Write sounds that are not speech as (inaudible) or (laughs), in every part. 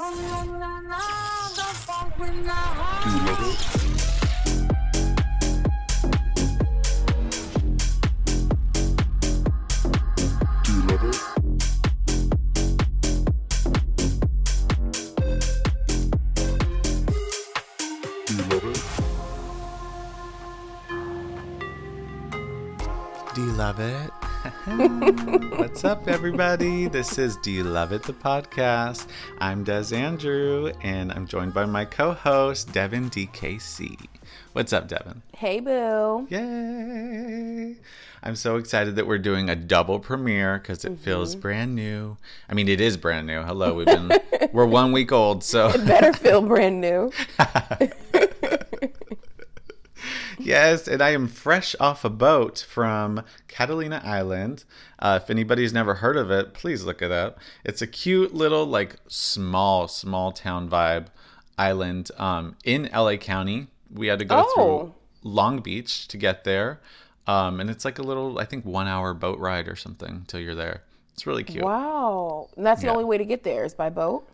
Do you love it? What's up, everybody? This is Do You Love It, the podcast. I'm Des Andrew, and I'm joined by my co host, Devin DKC. What's up, Devin? Hey, boo. Yay! I'm so excited that we're doing a double premiere because it feels mm-hmm. brand new. I mean, it is brand new. Hello, we've been, we're one week old, so. (laughs) It better feel brand new. (laughs) Yes, and I am fresh off a boat from Catalina Island. Uh, if anybody's never heard of it, please look it up. It's a cute little, like, small, small town vibe island um, in LA County. We had to go Oh. through Long Beach to get there. Um, and it's like a little, I think, one hour boat ride or something till you're there. It's really cute. Wow. And that's the Yeah. only way to get there is by boat?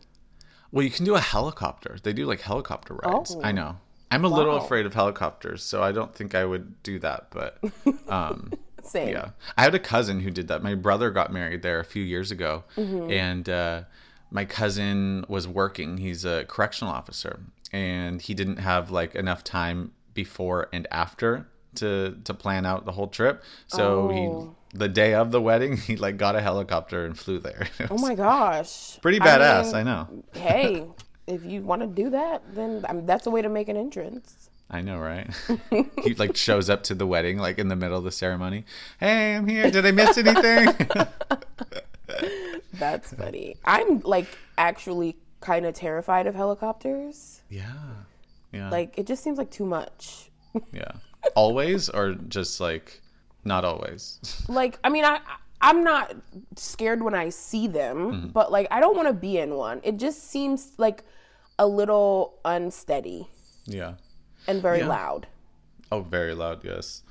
Well, you can do a helicopter. They do like helicopter rides. Oh. I know. I'm a little afraid of helicopters, so I don't think I would do that. But (laughs) um, Same. yeah, I had a cousin who did that. My brother got married there a few years ago, Mm-hmm. and uh, my cousin was working. He's a correctional officer, and he didn't have like enough time before and after to to plan out the whole trip. So Oh. he the day of the wedding, (laughs) he like got a helicopter and flew there. (laughs) Oh my gosh. pretty I badass. mean, I know. hey, if you want to do that, then I mean, that's a way to make an entrance. I know, right? (laughs) he like shows up to the wedding, like in the middle of the ceremony. Hey, I'm here. Did I miss anything? (laughs) That's funny. I'm like actually kind of terrified of helicopters. yeah, yeah, Like, it just seems like too much. (laughs) yeah. Always, or just like not always. Like, I mean, I. I'm not scared when I see them, Mm-hmm. but like I don't want to be in one. It just seems like a little unsteady yeah. and very Yeah. loud. Oh, very loud. Yes.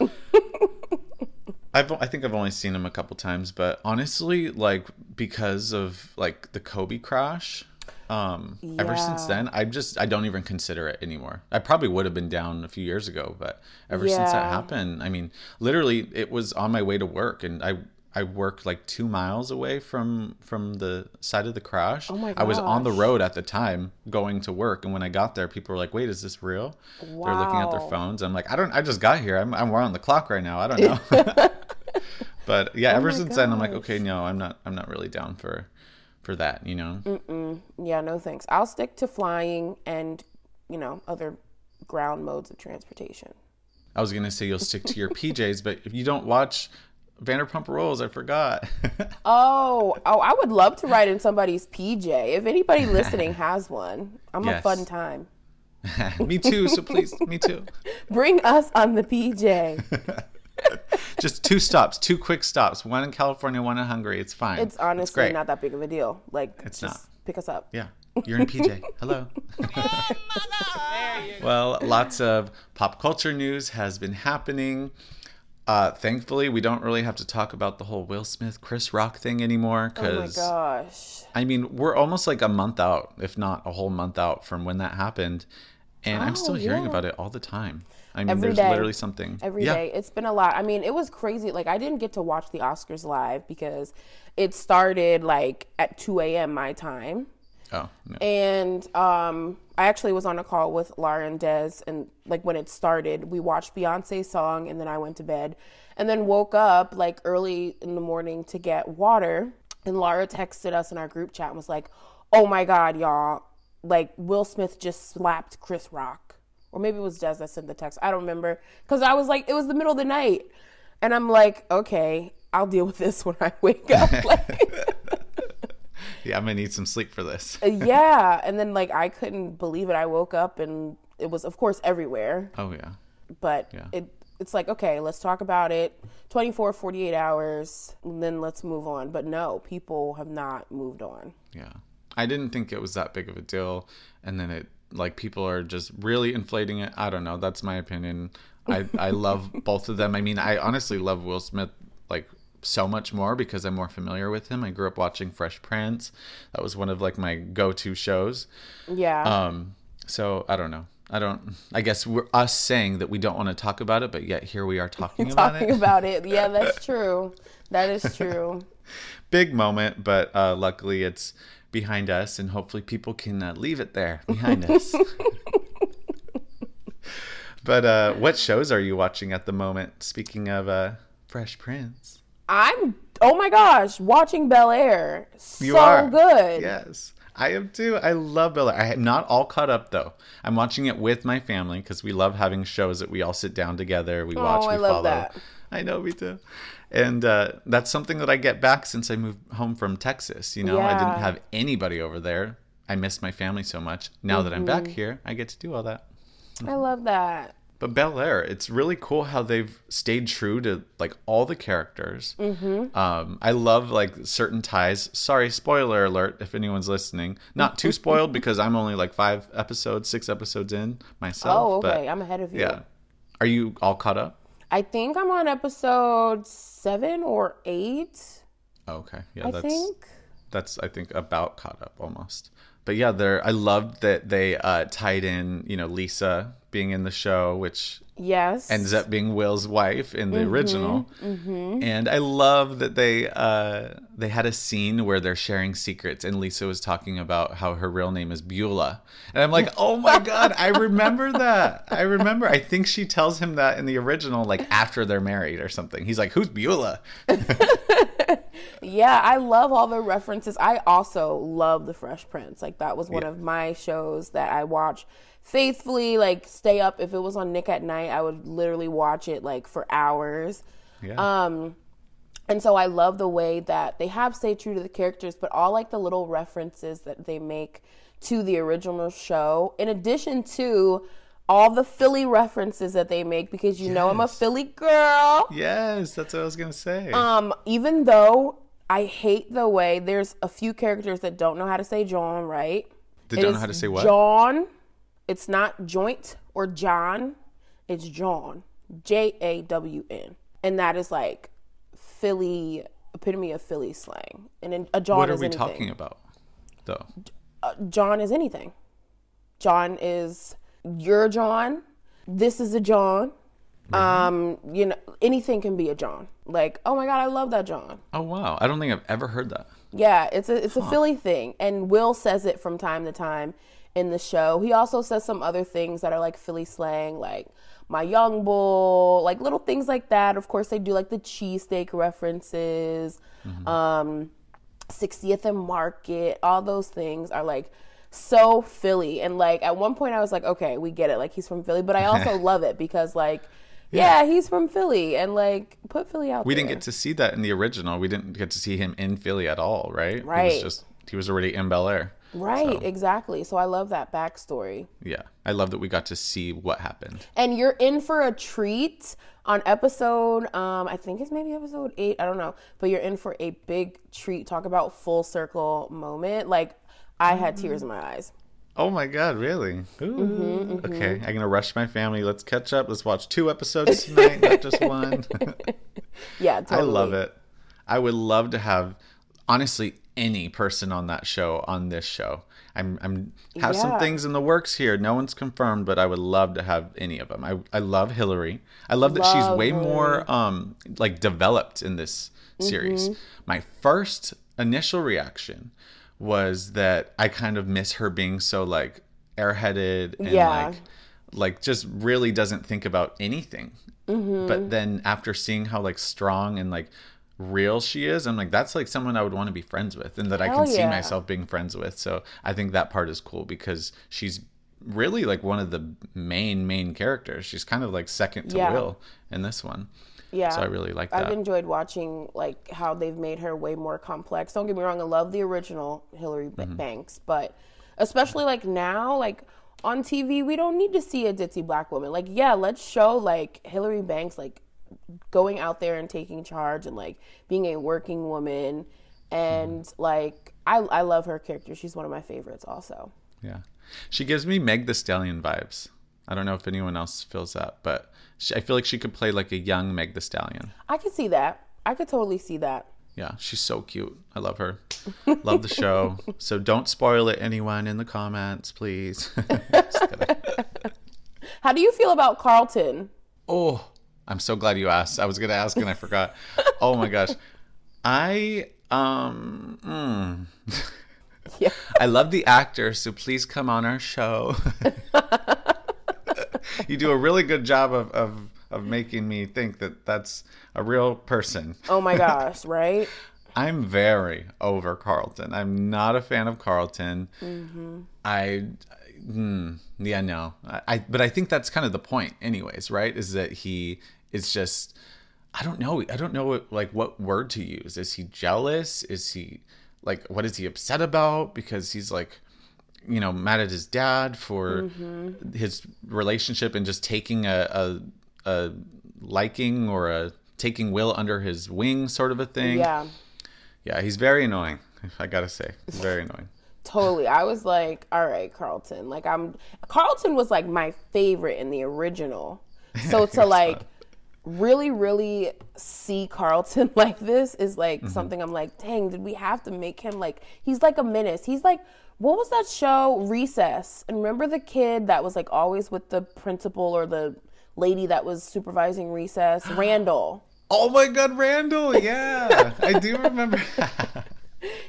I've I think I've only seen him a couple times, but honestly, like because of like the Kobe crash, um, ever since then, I just I don't even consider it anymore. I probably would have been down a few years ago, but ever since that happened, I mean, literally, it was on my way to work, and I I worked like two miles away from from the side of the crash. Oh my I was on the road at the time going to work, and when I got there, people were like, "Wait, is this real?" Wow. They're looking at their phones. I'm like, I don't. I just got here. I'm I'm on the clock right now. I don't know. (laughs) but yeah, oh ever Oh my since then, I'm like, okay, no, I'm not. I'm not really down for for that. You know. Mm-mm. Yeah, no thanks. I'll stick to flying and, you know, other ground modes of transportation. I was gonna say you'll stick to your PJs, but if you don't watch Vanderpump Rules, I forgot. (laughs) Oh, oh, I would love to ride in somebody's PJ. If anybody (laughs) listening has one, I'm a fun time. (laughs) me too. So please, me too. Bring us on the PJ. Just two stops, two quick stops. One in California, one in Hungary. It's fine. It's honestly great. not that big of a deal. Like, It's just not. pick us up. Yeah, you're in PJ. Hello. well, lots of pop culture news has been happening. Uh, thankfully, we don't really have to talk about the whole Will Smith, Chris Rock thing anymore Oh my because gosh. I mean we're almost like a month out, if not a whole month out from when that happened, and I'm Oh, still hearing yeah. about it all the time. I mean, Every there's day. literally something Every day, yeah. It's been a lot. I mean, it was crazy. Like, I didn't get to watch the Oscars live because it started like at 2 a.m. my time. Oh, no. And um, I actually was on a call with Laura and Des, and like when it started, we watched Beyonce's song, and then I went to bed, and then woke up like early in the morning to get water. And Laura texted us in our group chat and was like, "Oh my God, y'all! Like Will Smith just slapped Chris Rock, or maybe it was Des that sent the text. I don't remember because I was like, it was the middle of the night, and I'm like, okay, I'll deal with this (laughs) when I wake up. (laughs) Like, (laughs) (laughs) yeah, I'm gonna need some sleep for this. Uh, yeah and then like i couldn't believe it i woke up and it was of course everywhere Oh yeah, but Yeah. it it's like okay let's talk about it 24 48 hours and then let's move on but no people have not moved on yeah. I didn't think it was that big of a deal, and then it like people are just really inflating it. I don't know. That's my opinion. I I love (laughs) both of them. I mean, I honestly love Will Smith like so much more because I'm more familiar with him. I grew up watching Fresh Prince. That was one of like my go-to shows. Yeah. Um, so I don't know. I don't. I guess we're us saying that we don't want to talk about it, but yet here we are (laughs) talking about Talking it. about it. (laughs) Yeah, that's true. That is true. Big moment, but uh, luckily it's behind us, and hopefully people can uh, leave it there behind (laughs) us. but uh, what shows are you watching at the moment? Speaking of uh, Fresh Prince, I'm oh my gosh, watching Bel Air. you so are good. Yes. I am too. I love Bel Air. I am not all caught up though. I'm watching it with my family because we love having shows that we all sit down together. We watch. Oh, I we love follow. that. I know, me too. And uh, that's something that I get back since I moved home from Texas. You know, I didn't have anybody over there. I missed my family so much. Now that I'm back Mm-hmm. here, I get to do all that. I love that. But Bel Air, it's really cool how they've stayed true to like all the characters. Mm-hmm. Um, I love like certain ties. Sorry, spoiler alert if anyone's listening. Not too (laughs) spoiled because I'm only like five episodes, six episodes in myself. Oh, okay. But I'm ahead of you. yeah, are you all caught up? I think I'm on episode seven or eight. Oh, okay, yeah, I that's think. that's I think about caught up almost. But yeah, they're I loved that they uh, tied in you know Lisa being in the show, which Yes. ends up being Will's wife in Mm-hmm, the original. And I love that they uh, they had a scene where they're sharing secrets, and Lisa was talking about how her real name is Beulah, and I'm like, oh my god, I remember that. I remember. I think she tells him that in the original, like after they're married or something. He's like, who's Beulah? (laughs) Yeah, I love all the references. I also love The Fresh Prince. Like that was one Yeah. of my shows that I watch faithfully. Like stay up if it was on Nick at Night, I would literally watch it like for hours. Yeah. Um, and so I love the way that they have stayed true to the characters, but all like the little references that they make to the original show, in addition to all the Philly references that they make, because you know I'm a Philly girl. yes, that's what I was gonna say. Um, even though I hate the way there's a few characters that don't know how to say jawn, right? they It don't know how to say what. jawn. It's not joint or John. It's jawn. J A W N. And that is like Philly epitome of Philly slang. And a jawn is anything. what are we anything. talking about, though? Uh, jawn is anything. jawn is your jawn. This is a jawn. Um, you know, anything can be a jawn. Like, oh my god, I love that jawn. Oh wow, I don't think I've ever heard that. Yeah, it's a it's a Philly thing, and Will says it from time to time in the show. He also says some other things that are like Philly slang, like my young bull, like little things like that. Of course, they do like the cheesesteak references, um, 60th and Market. All those things are like so Philly, and like at one point I was like, okay, we get it, like he's from Philly, but I also (laughs) love it because like. Yeah. he's from Philly, and like put Philly out there. We there. didn't get to see that in the original. We didn't get to see him in Philly at all, right? He was Right. just he was already in Bel Air. Right, exactly. So I love that backstory. Yeah, I love that we got to see what happened. And you're in for a treat on episode, um, I think it's maybe episode eight, I don't know, but you're in for a big treat. Talk about full circle moment. Like I had tears in my eyes. Oh my god, really? Ooh. Mm-hmm, Okay, I'm gonna rush my family. Let's catch up. Let's watch two episodes tonight, not just (laughs) one. Yeah, totally. (laughs) I love it. I would love to have, honestly, any person on that show on this show. I'm I'm have some things in the works here. No one's confirmed, but I would love to have any of them. I I love Hilary. I love that she's way Hilary. more um like developed in this series. Mm-hmm. My first initial reaction was that I kind of miss her being so like airheaded and Yeah. like like just really doesn't think about anything. Mm-hmm. But then after seeing how like strong and like real she is, I'm like that's like someone I would want to be friends with and that I Hell can see myself being friends with. So I think that part is cool because she's really like one of the main main characters. She's kind of like second to Yeah. Will in this one. Yeah. So I really like that I've enjoyed watching like how they've made her way more complex. Don't get me wrong, I love the original Hilary Mm-hmm. Banks, but especially like now, like on TV, we don't need to see a ditzy black woman. Like, yeah, let's show like Hilary Banks like going out there and taking charge and like being a working woman and Mm-hmm. like I I love her character. She's one of my favorites also. Yeah. She gives me Meg the Stallion vibes. I don't know if anyone else feels that, but she, I feel like she could play like a young Meg the Stallion. I can see that. I could totally see that. Yeah, she's so cute. I love her. love the show. (laughs) So don't spoil it, anyone, in the comments, please. (laughs) (laughs) How do you feel about Carlton? Oh, I'm so glad you asked. I was gonna ask and I forgot. Oh my gosh, I um, mm. Yeah. (laughs) I love the actor, so please come on our show. (laughs) you do a really good job of, of of making me think that that's a real person. Oh my (laughs) gosh, right? I'm very over Carlton. I'm not a fan of Carlton. I, mm, yeah, no. I, I, but I think that's kind of the point, anyways, right? Is that he is just, I don't know. I don't know what, like what word to use. Is he jealous? Is he like, what is he upset about? Because he's like, you know, mad at his dad for mm-hmm. his relationship and just taking a, a, a liking or a taking Will under his wing sort of a thing. Yeah. Yeah, he's very annoying. I gotta say, very annoying. Totally. I was like, all right, Carlton. Like I'm Carlton was like my favorite in the original. So to (laughs) like really, really see Carlton (laughs) like this is like Mm-hmm. something I'm like, dang, did we have to make him like he's like a menace. He's like what was that show? Recess. And remember the kid that was like always with the principal or the lady that was supervising recess? (gasps) Randall. Oh my God, Randall! Yeah, I do (laughs) remember.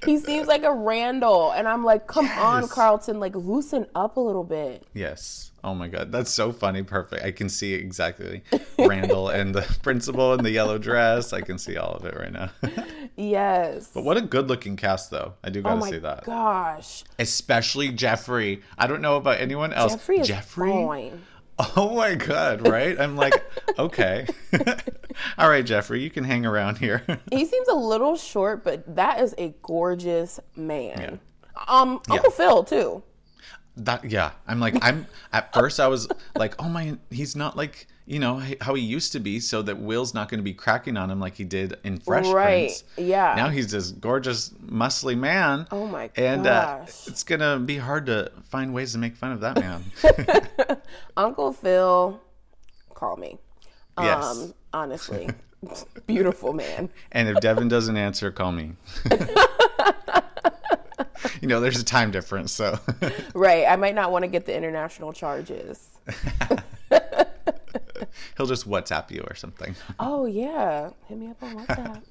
He seems like a Randall. And I'm like, come on, Carlton, like loosen up a little bit. yes. Oh my God, that's so funny. Perfect. I can see exactly (laughs) Randall and the principal in the yellow dress. I can see all of it right now. (laughs) Yes. but what a good-looking cast, though. I do oh gotta my say that. gosh. Especially Geoffrey. I don't know about anyone else. Geoffrey is Geoffrey. fine. Oh my God! Right? I'm like, (laughs) okay. all right, Geoffrey, you can hang around here. He seems a little short, but that is a gorgeous man. Um, Uncle Yeah. Phil too. That yeah, I'm like I'm at first I was like, oh my, he's not like you know how he used to be, so that Will's not going to be cracking on him like he did in Fresh Right, Prince. yeah. Now he's this gorgeous, muscly man. Oh my And uh, it's gonna be hard to find ways to make fun of that man. (laughs) Uncle Phil, call me. Yes. Um, honestly, (laughs) beautiful man. and if Devin doesn't answer, call me. (laughs) (laughs) you know, there's a time difference, so (laughs) Right. I might not want to get the international charges. (laughs) he'll just WhatsApp you or something. Oh yeah, hit me up on WhatsApp.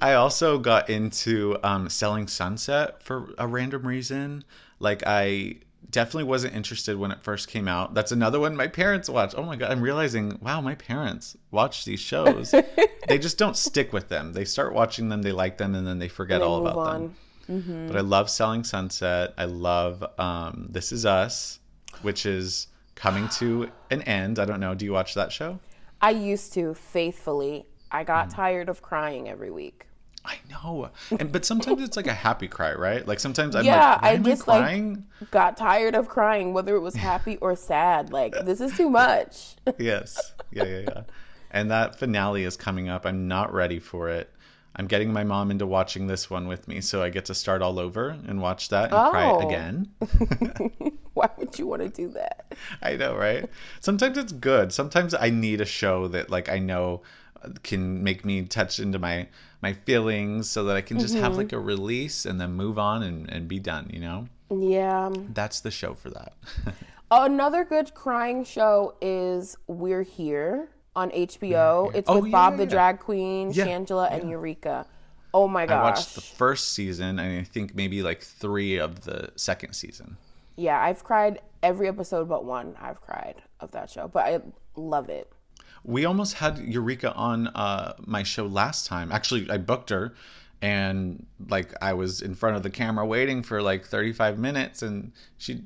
I also got into um, selling Sunset for a random reason. Like I definitely wasn't interested when it first came out. That's another one my parents watch. Oh my god, I'm realizing, wow, my parents watch these shows. (laughs) they just don't stick with them. They start watching them, they like them, and then they forget They all about on. them. But I love selling Sunset. I love um, This Is Us, which is coming to an end. I don't know. Do you watch that show? I used to faithfully. I got Mm. tired of crying every week. I know, and but sometimes it's like a happy cry, right? Like sometimes I'm Yeah, like, I just, I like. Got tired of crying, whether it was happy or sad. Like this is too much. (laughs) yes, yeah, yeah, yeah. And that finale is coming up. I'm not ready for it. I'm getting my mom into watching this one with me, so I get to start all over and watch that and cry Oh. again. (laughs) (laughs) Why would you want to do that? I know, right? Sometimes it's good. Sometimes I need a show that like I know can make me touch into my my feelings so that I can just Mm-hmm. have like a release and then move on and, and be done, you know? Yeah. That's the show for that. (laughs) Another good crying show is We're Here on HBO. It's Oh, with yeah, Bob yeah, the yeah. Drag Queen, Shangela, and Eureka. Oh my gosh. I watched the first season and I think maybe like three of the second season. yeah, I've cried every episode but one. I've cried of that show, but I love it. We almost had Eureka on uh, my show last time. Actually, I booked her, and like I was in front of the camera waiting for like 35 minutes, and she.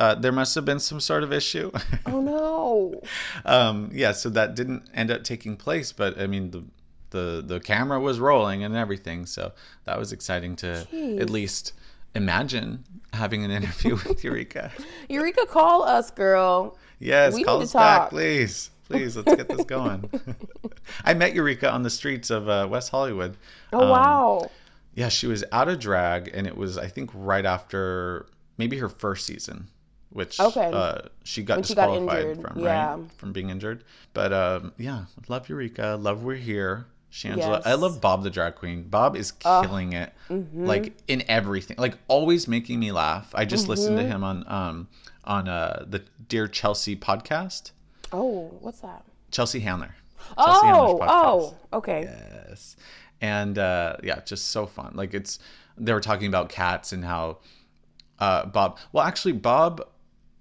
Uh, there must have been some sort of issue. (laughs) Oh no. um, yeah, so that didn't end up taking place, but I mean the the the camera was rolling and everything, so that was exciting to Jeez. at least imagine having an interview with (laughs) Eureka. Eureka, call us, girl. Yes, We call us to back, please. Please, let's get this going. (laughs) I met Eureka on the streets of uh, West Hollywood. Oh Um, wow. Yeah, she was out of drag, and it was, I think, right after maybe her first season which Okay. uh, she got she got disqualified from, yeah. right? From being injured. But um, yeah, love Eureka. Love We're Here. Shangela. I love Bob the drag queen. Bob is killing it, mm-hmm. like in everything, like always making me laugh. I just listened Mm-hmm. to him on um on uh the Dear Chelsea podcast. Oh, what's that? Chelsea Handler. Chelsea Oh, oh, okay. Yes. And uh, yeah, just so fun. Like it's they were talking about cats and how uh, Bob. Well, actually, Bob,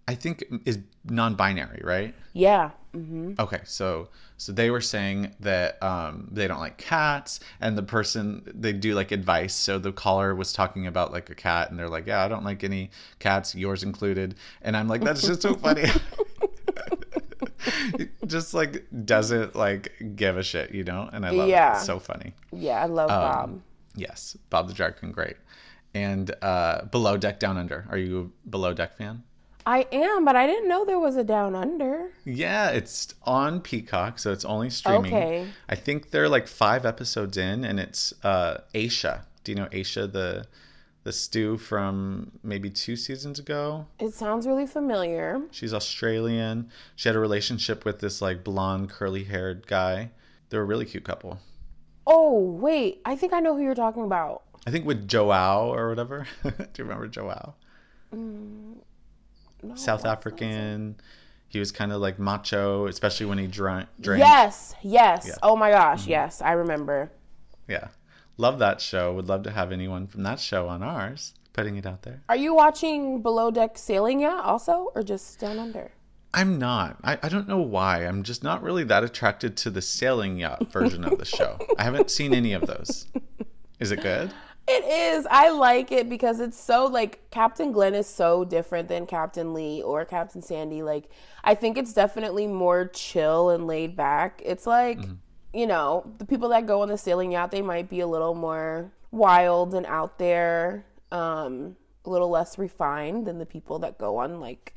I think is non-binary, right? Yeah. hmm Okay, so so they were saying that um, they don't like cats, and the person they do like advice. So the caller was talking about like a cat, and they're like, "Yeah, I don't like any cats, yours included." And I'm like, "That's just so funny." (laughs) (laughs) (laughs) just like doesn't like give a shit, you know? And I love it. Yeah. It's so funny. Yeah, I love Um, Bob. Yes, Bob the Drag Queen, great. And uh, Below Deck Down Under. Are you a Below Deck fan? I am, but I didn't know there was a Down Under. Yeah, it's on Peacock, so it's only streaming. Okay. I think they're like five episodes in, and it's uh, Aesha. Do you know Aesha, the the stew from maybe two seasons ago? It sounds really familiar. She's Australian. She had a relationship with this like blonde, curly haired guy. They're a really cute couple. Oh, wait. I think I know who you're talking about. I think with Joao or whatever. (laughs) Do you remember Joao? Mm, no, South African. He was kind of like macho, especially when he drank. drank. Yes, yes. Oh my gosh, mm-hmm. yes, I remember. Yeah. Love that show. Would love to have anyone from that show on ours. Putting it out there. Are you watching Below Deck Sailing yet also, or just Down Under? I'm not. I, I don't know why. I'm just not really that attracted to the sailing yacht version of the show. I haven't seen any of those. Is it good? It is. I like it because it's so like Captain Glenn is so different than Captain Lee or Captain Sandy. Like I think it's definitely more chill and laid back. It's like, mm-hmm. You know, the people that go on the sailing yacht, they might be a little more wild and out there, um, a little less refined than the people that go on like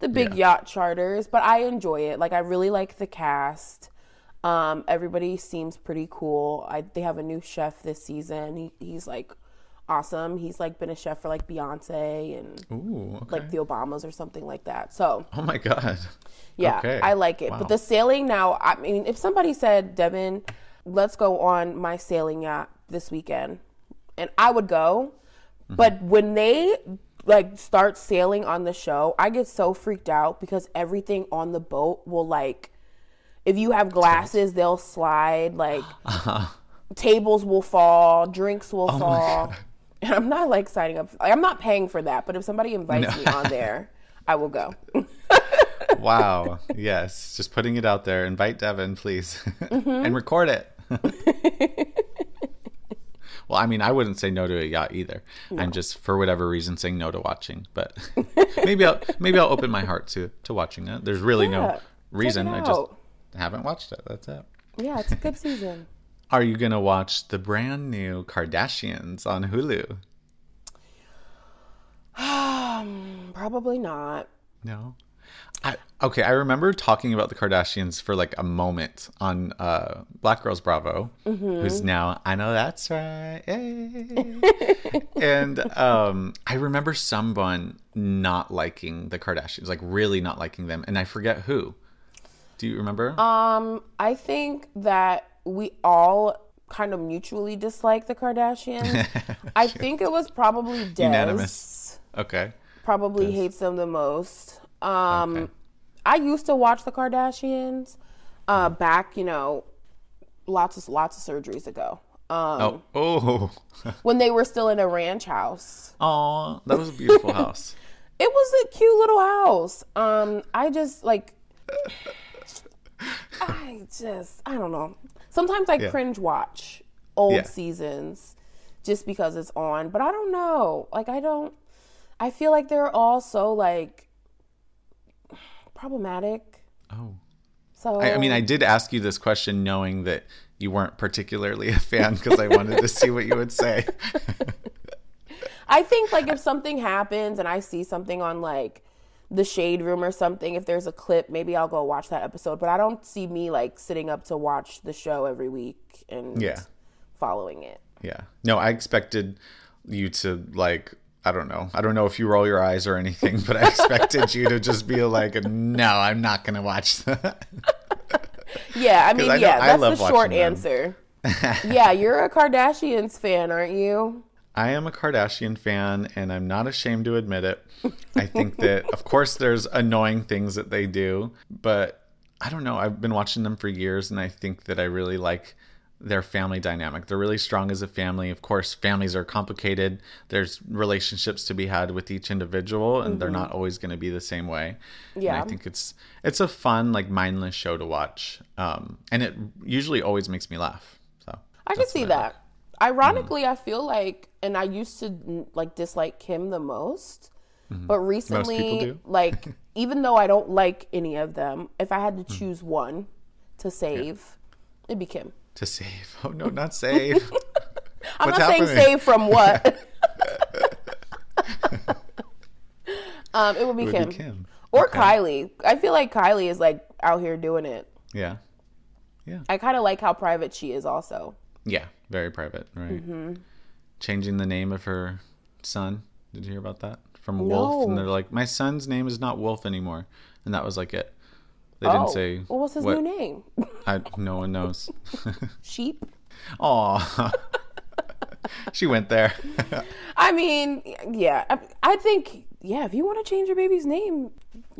the big yacht charters, but I enjoy it. Like I really like the cast. Um, everybody seems pretty cool. I, they have a new chef this season. He, he's like awesome. He's like been a chef for like Beyonce and Ooh, okay. like the Obamas or something like that. So oh my god. yeah, Okay. I like it. Wow. But the sailing now, I mean, if somebody said, Devin, let's go on my sailing yacht this weekend, and I would go. Mm-hmm. But when they like start sailing on the show, I get so freaked out because everything on the boat will like, if you have glasses, they'll slide. Like (laughs) tables will fall, drinks will Oh fall. And (laughs) I'm not like signing up. Like, I'm not paying for that. But if somebody invites me on there, (laughs) I will go. (laughs) Wow. yes. Just putting it out there. Invite Devin, please. Mm-hmm. and record it. well, I mean, I wouldn't say no to a yacht either. I'm just for whatever reason saying no to watching. But maybe I'll maybe I'll open my heart to to watching it. There's really Yeah, no reason. I just haven't watched it. That's it. yeah, it's a good season. Are you gonna watch the brand new Kardashians on Hulu? Um, probably not. No. I, okay, I remember talking about the Kardashians for like a moment on uh, Black Girls Bravo, who's now I know that's right, (laughs) and um, I remember someone not liking the Kardashians, like really not liking them, and I forget who. Do you remember? Um, I think that we all kind of mutually dislike the Kardashians. (laughs) I think it was probably Des. Unanimous. okay. Probably hates them the most. Um, Okay. I used to watch the Kardashians uh, back, you know, lots of lots of surgeries ago. Um, Oh, oh, (laughs) when they were still in a ranch house. oh, that was a beautiful (laughs) house. It was a cute little house. Um, I just like I just I don't know. Sometimes I Yeah. cringe watch old Yeah. seasons just because it's on, but I don't know. Like I don't I feel like they're all so like problematic. Oh. So I, I mean, I did ask you this question knowing that you weren't particularly a fan because I wanted to see what you would say. (laughs) I think like if something happens and I see something on like the shade room or something, if there's a clip, maybe I'll go watch that episode. But I don't see me like sitting up to watch the show every week and Yeah. following it. Yeah. No, I expected you to like I don't know. I don't know if you roll your eyes or anything, but I expected you to just be like, "No, I'm not going to watch that." Yeah, I (laughs) mean, I yeah, that's the short them. answer. (laughs) yeah, you're a Kardashians fan, aren't you? I am a Kardashian fan, and I'm not ashamed to admit it. I think that, of course, there's annoying things that they do, but I don't know. I've been watching them for years, and I think that I really like their family dynamic. They're really strong as a family. Of course, families are complicated. There's relationships to be had with each individual, and they're not always going to be the same way. And Yeah. I think it's it's a fun, like mindless show to watch, um, and it usually always makes me laugh. So I can see what I like. that. Ironically, I feel like, and I used to like dislike Kim the most, but recently, Mm-hmm. (laughs) like, even though I don't like any of them, if I had to Mm. choose one to save, it'd be Kim. To save. Oh no, not save. (laughs) I'm What's not saying happening? save from what. (laughs) um, it would be It would Kim be Kim. or Okay. Kylie. I feel like Kylie is like out here doing it. Yeah, yeah. I kind of like how private she is, also. Yeah. Very private, right? Mm-hmm. Changing the name of her son. Did you hear about that? From Wolf. And they're like, my son's name is not Wolf anymore. And that was like it. They didn't oh, say. well, what's his what- new name? (laughs) I, no one knows. (laughs) Sheep. Aw. (laughs) she went there. I mean, yeah. I, I think, yeah. If you want to change your baby's name,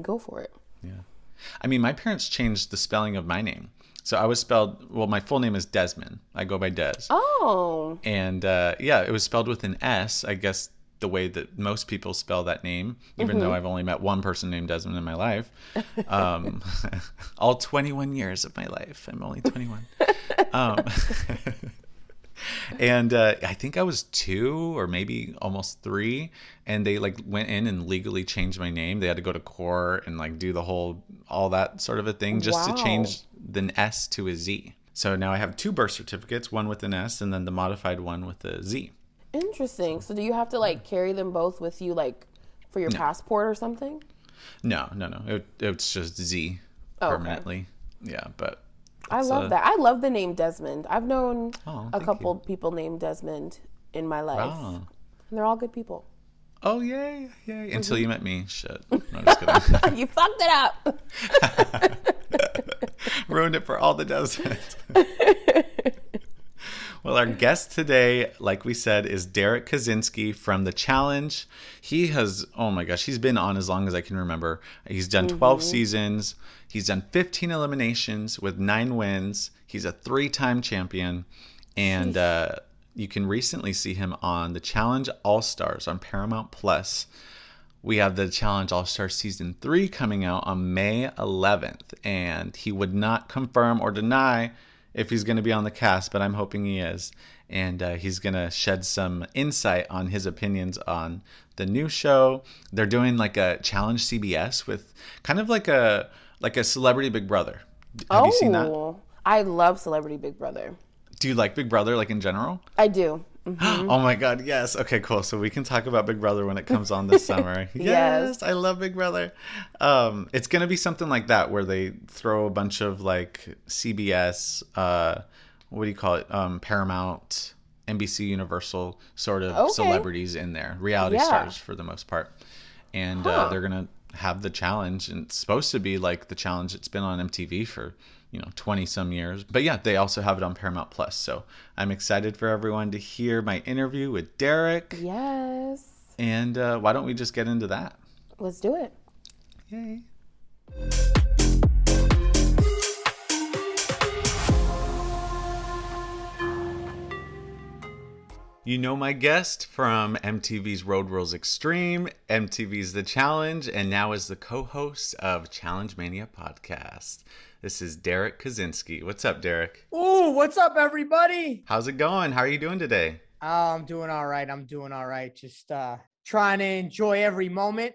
go for it. yeah. I mean, my parents changed the spelling of my name. So I was spelled, well, my full name is Desmond. I go by Des. Oh, and uh, yeah, it was spelled with an S. I guess the way that most people spell that name, even though I've only met one person named Desmond in my life. Um, (laughs) all 21 years of my life, I'm only 21. (laughs) Um, (laughs) and uh, I think I was two or maybe almost three, and they like went in and legally changed my name. They had to go to court and like do the whole all that sort of a thing just Wow. to change the S to a Z. So now I have two birth certificates, one with an S and then the modified one with a Z. interesting. So, do you have to like carry them both with you, like for your passport or something? No, no, no. It, it's just Z Oh, okay. permanently. Yeah, but I It's, love uh, that. I love the name Desmond. I've known Oh, a couple people named Desmond in my life, wow. and they're all good people. Oh yay, yay! Mm-hmm. Until you met me, shit. (laughs) No, (laughs) you fucked it up. (laughs) Ruined it for all the Desmonds. Well, our guest today, like we said, is Derrick Kosinski from The Challenge. He has, oh my gosh, he's been on as long as I can remember. He's done 12 seasons, he's done 15 eliminations with nine wins. He's a three time champion. And uh, you can recently see him on The Challenge All Stars on Paramount Plus. We have the Challenge All Star Season 3 coming out on May 11th, and he would not confirm or deny if he's going to be on the cast, but I'm hoping he is. And uh, he's going to shed some insight on his opinions on the new show. They're doing like a Challenge CBS with kind of like a like a Celebrity Big Brother. Have you seen that? Oh, I love Celebrity Big Brother. Do you like Big Brother like in general? I do. Mhm. Oh my god, yes. Okay, cool. So we can talk about Big Brother when it comes on this summer. (laughs) yes, Yes. I love Big Brother. Um, it's gonna be something like that where they throw a bunch of like CBS, uh, what do you call it? Um, Paramount, NBC, Universal sort of Okay. celebrities in there, reality Yeah. stars for the most part, and uh, they're gonna have the challenge, and it's supposed to be like the challenge that's been on MTV for you know 20 some years but yeah they also have it on paramount plus so i'm excited for everyone to hear my interview with Derrick Yes. and uh, why don't we just get into that Let's do it. yay You know my guest from MTV's Road Rules Extreme, MTV's The Challenge, and now is the co-host of Challenge Mania podcast. This is Derrick Kosinski. What's up, Derrick? Ooh, what's up, everybody? How's it going? How are you doing today? Oh, I'm doing all right. I'm doing all right. Just uh trying to enjoy every moment.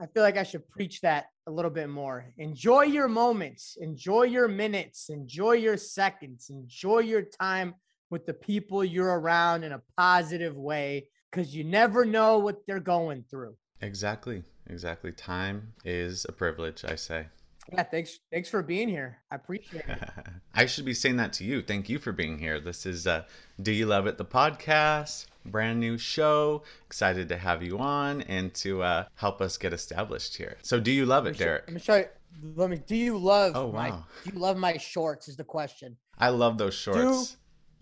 I feel like I should preach that a little bit more. Enjoy your moments, enjoy your minutes, enjoy your seconds, enjoy your time with the people you're around in a positive way because you never know what they're going through. Exactly. Exactly. Time is a privilege, I say. Yeah, thanks. Thanks for being here. I appreciate it. (laughs) I should be saying that to you. Thank you for being here. This is uh, Do You Love It, the podcast. brand new show. Excited to have you on and to uh, help us get established here. So, do you love it, Derrick? Let me show you. Let me. Do you love Oh, my? Do you love my shorts? Is the question. I love those shorts. Do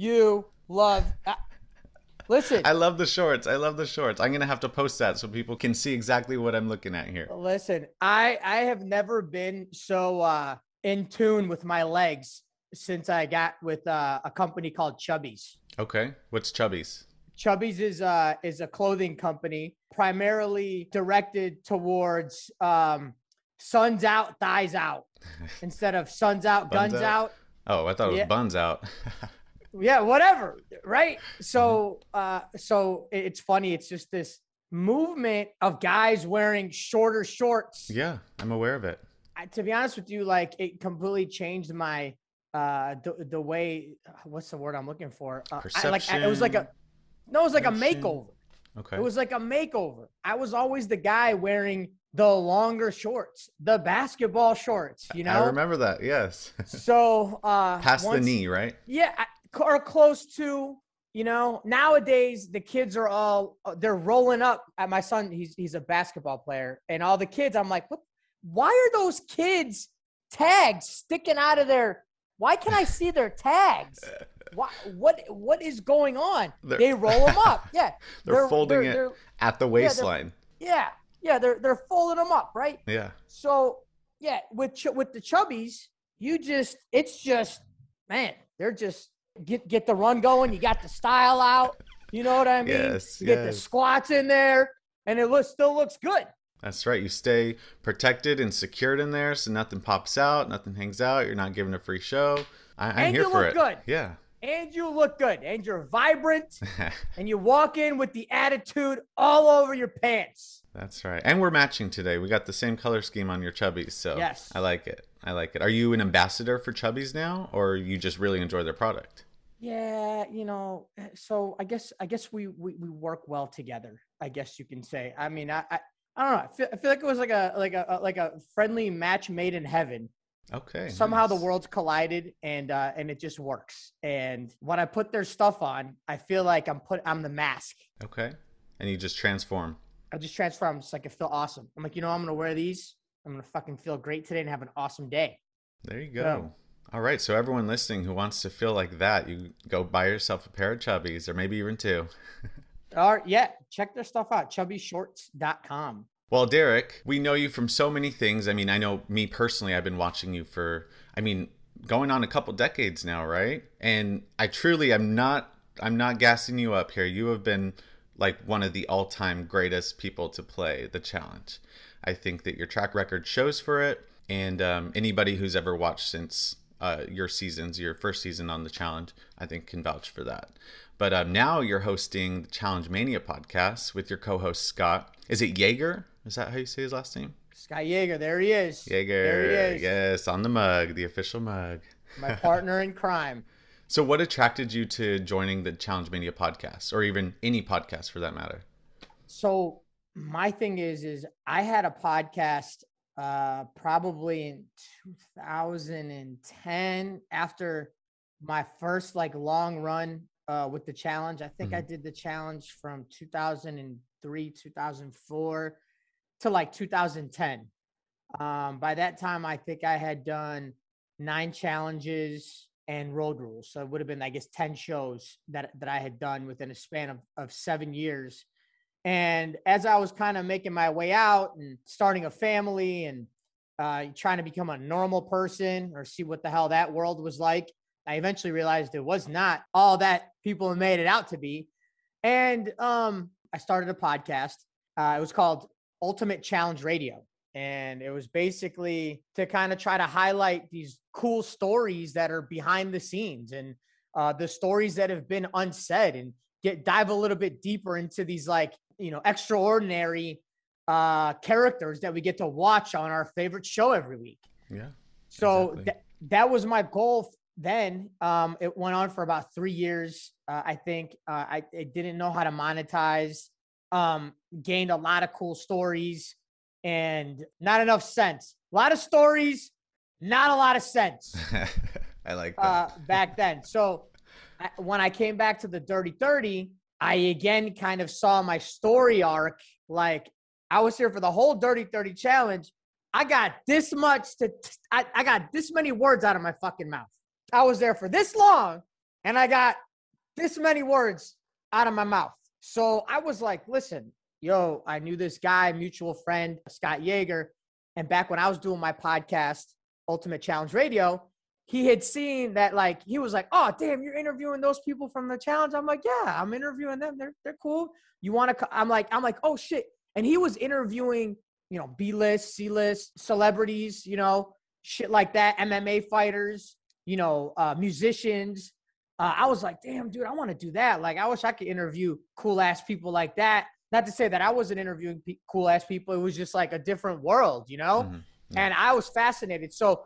You love. Uh, listen. I love the shorts. I love the shorts. I'm gonna have to post that so people can see exactly what I'm looking at here. Listen, I I have never been so uh in tune with my legs since I got with uh, a company called Chubbies. Okay, what's Chubbies? Chubbies is uh is a clothing company primarily directed towards um suns out, thighs out (laughs) instead of suns out, guns out? out. Oh, I thought it was Yeah. buns out. (laughs) Yeah, whatever. Right. Mm-hmm. So uh so it's funny, it's just this movement of guys wearing shorter shorts. yeah, I'm aware of it. I, to be honest with you, like it completely changed my uh the, the way what's the word I'm looking for? Uh, I, like I- it was like a no, it was like a makeover. Okay. It was like a makeover. I was always the guy wearing the longer shorts, the basketball shorts, you know? I remember that. Yes. So uh Past the knee, right? yeah, I- or close to. You know, nowadays the kids are all uh, they're rolling up. At my son, he's he's a basketball player, and all the kids, I'm like, what? Why are those kids tags sticking out of their? Why can I see their tags? (laughs) Why, what what is going on? They're- they roll them up. Yeah, (laughs) They're folding it they're- At the they're- waistline. yeah, yeah, they're they're folding them up, right? Yeah. So yeah, with ch- with the chubbies, you just it's just man, they're just get get the run going. You got the style out. You know what I mean? Yes, You get the squats in there, and it looks still looks good. That's right. You stay protected and secured in there so nothing pops out, nothing hangs out. You're not giving a free show. I, I'm And here you for look it. good. Yeah. And you look good, and you're vibrant, (laughs) and you walk in with the attitude all over your pants. That's right. And we're matching today. We got the same color scheme on your Chubbies. So Yes. I like it. I like it. Are you an ambassador for Chubbies now or you just really enjoy their product? Yeah, you know, eh, so I guess I guess we we, we work well together. I guess you can say. I mean, I I, I don't know. I feel, I feel like it was like a like a, like a friendly match made in heaven. Okay. Somehow the worlds collided and uh and it just works. And when I put their stuff on, I feel like I'm put I'm the mask. Okay. And you just transform. I just transform. It's like I feel awesome. I'm like, you know, I'm gonna wear these. I'm gonna fucking feel great today and have an awesome day. There you go. All right. So everyone listening who wants to feel like that, you go buy yourself a pair of Chubbies or maybe even two. (laughs) All right, yeah, check their stuff out. Chubbiesshorts.com. Well, Derrick, we know you from so many things. I mean, I know me personally, I've been watching you for, I mean, going on a couple decades now, right? And I truly, I'm not, I'm not gassing you up here. You have been like one of the all-time greatest people to play the challenge. I think that your track record shows for it, and um, anybody who's ever watched since uh, your seasons, your first season on the challenge, I think can vouch for that. But um, now you're hosting the Challenge Mania podcast with your co-host Scott. Is it Jaeger? Is that how you say his last name? Scott Yeager, there he is. Yeager. There he is. Yes, on the mug, the official mug. (laughs) My partner in crime. So, what attracted you to joining the Challenge Mania podcast, or even any podcast for that matter? So my thing is, is I had a podcast uh probably in 2010 after my first like long run uh with the challenge. I think I did the challenge from 2003, 2004 to like 2010. Um by that time I think I had done nine challenges and road rules. So it would have been I guess 10 shows that that I had done within a span of of 7 years. And as I was kind of making my way out and starting a family and uh, trying to become a normal person or see what the hell that world was like, I eventually realized it was not all that people made it out to be. And um, I started a podcast. Uh, it was called Ultimate Challenge Radio. And it was basically to kind of try to highlight these cool stories that are behind the scenes and uh, the stories that have been unsaid and get dive a little bit deeper into these like you know extraordinary uh characters that we get to watch on our favorite show every week Yeah. so Exactly. that that was my goal then um it went on for about three years uh, i think uh, I, I didn't know how to monetize um gained a lot of cool stories and not enough sense a lot of stories not a lot of sense (laughs) I like that. uh, back then. So I, when I came back to the Dirty 30, I again kind of saw my story arc. Like I was here for the whole Dirty 30 challenge. I got this much to, I, I got this many words out of my fucking mouth. I was there for this long and I got this many words out of my mouth. So I was like, listen, yo, I knew this guy, mutual friend, Scott Yeager. And back when I was doing my podcast, Ultimate Challenge Radio, he had seen that like he was like, "Oh, damn, you're interviewing those people from the challenge." I'm like, "Yeah, I'm interviewing them. They're they're cool. You want to?" I'm like, I'm like, "Oh shit!" And he was interviewing, you know, B list, C list celebrities, you know, shit like that, MMA fighters, you know, uh, musicians. Uh, I was like, "Damn, dude, I want to do that. Like, I wish I could interview cool ass people like that." Not to say that I wasn't interviewing pe- cool ass people. It was just like a different world, you know. Mm-hmm. Yeah. And I was fascinated. So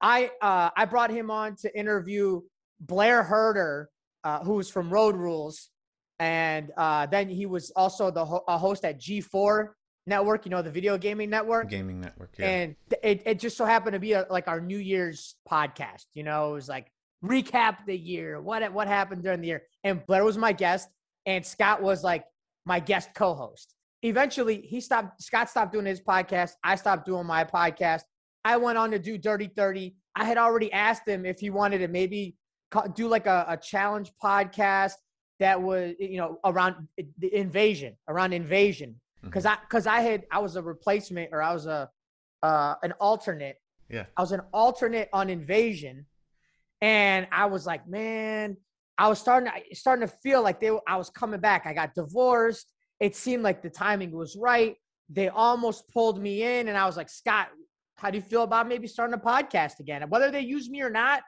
I uh, I brought him on to interview Blair Herter, uh, who was from Road Rules, and uh, then he was also the ho- a host at G4 Network, you know, the video gaming network. Gaming network, yeah. And it, it just so happened to be a, like our New Year's podcast. You know, it was like recap the year, what what happened during the year. And Blair was my guest, and Scott was like my guest co-host. Eventually, he stopped. Scott stopped doing his podcast. I stopped doing my podcast. I went on to do Dirty 30. I had already asked him if he wanted to maybe do like a, a challenge podcast that was, you know, around the invasion, around invasion. Because mm-hmm. I, because I had, I was a replacement or I was a, uh, an alternate. Yeah. I was an alternate on invasion, and I was like, man, I was starting, to, starting to feel like they, I was coming back. I got divorced. It seemed like the timing was right. They almost pulled me in, and I was like, Scott, how do you feel about maybe starting a podcast again? Whether they use me or not,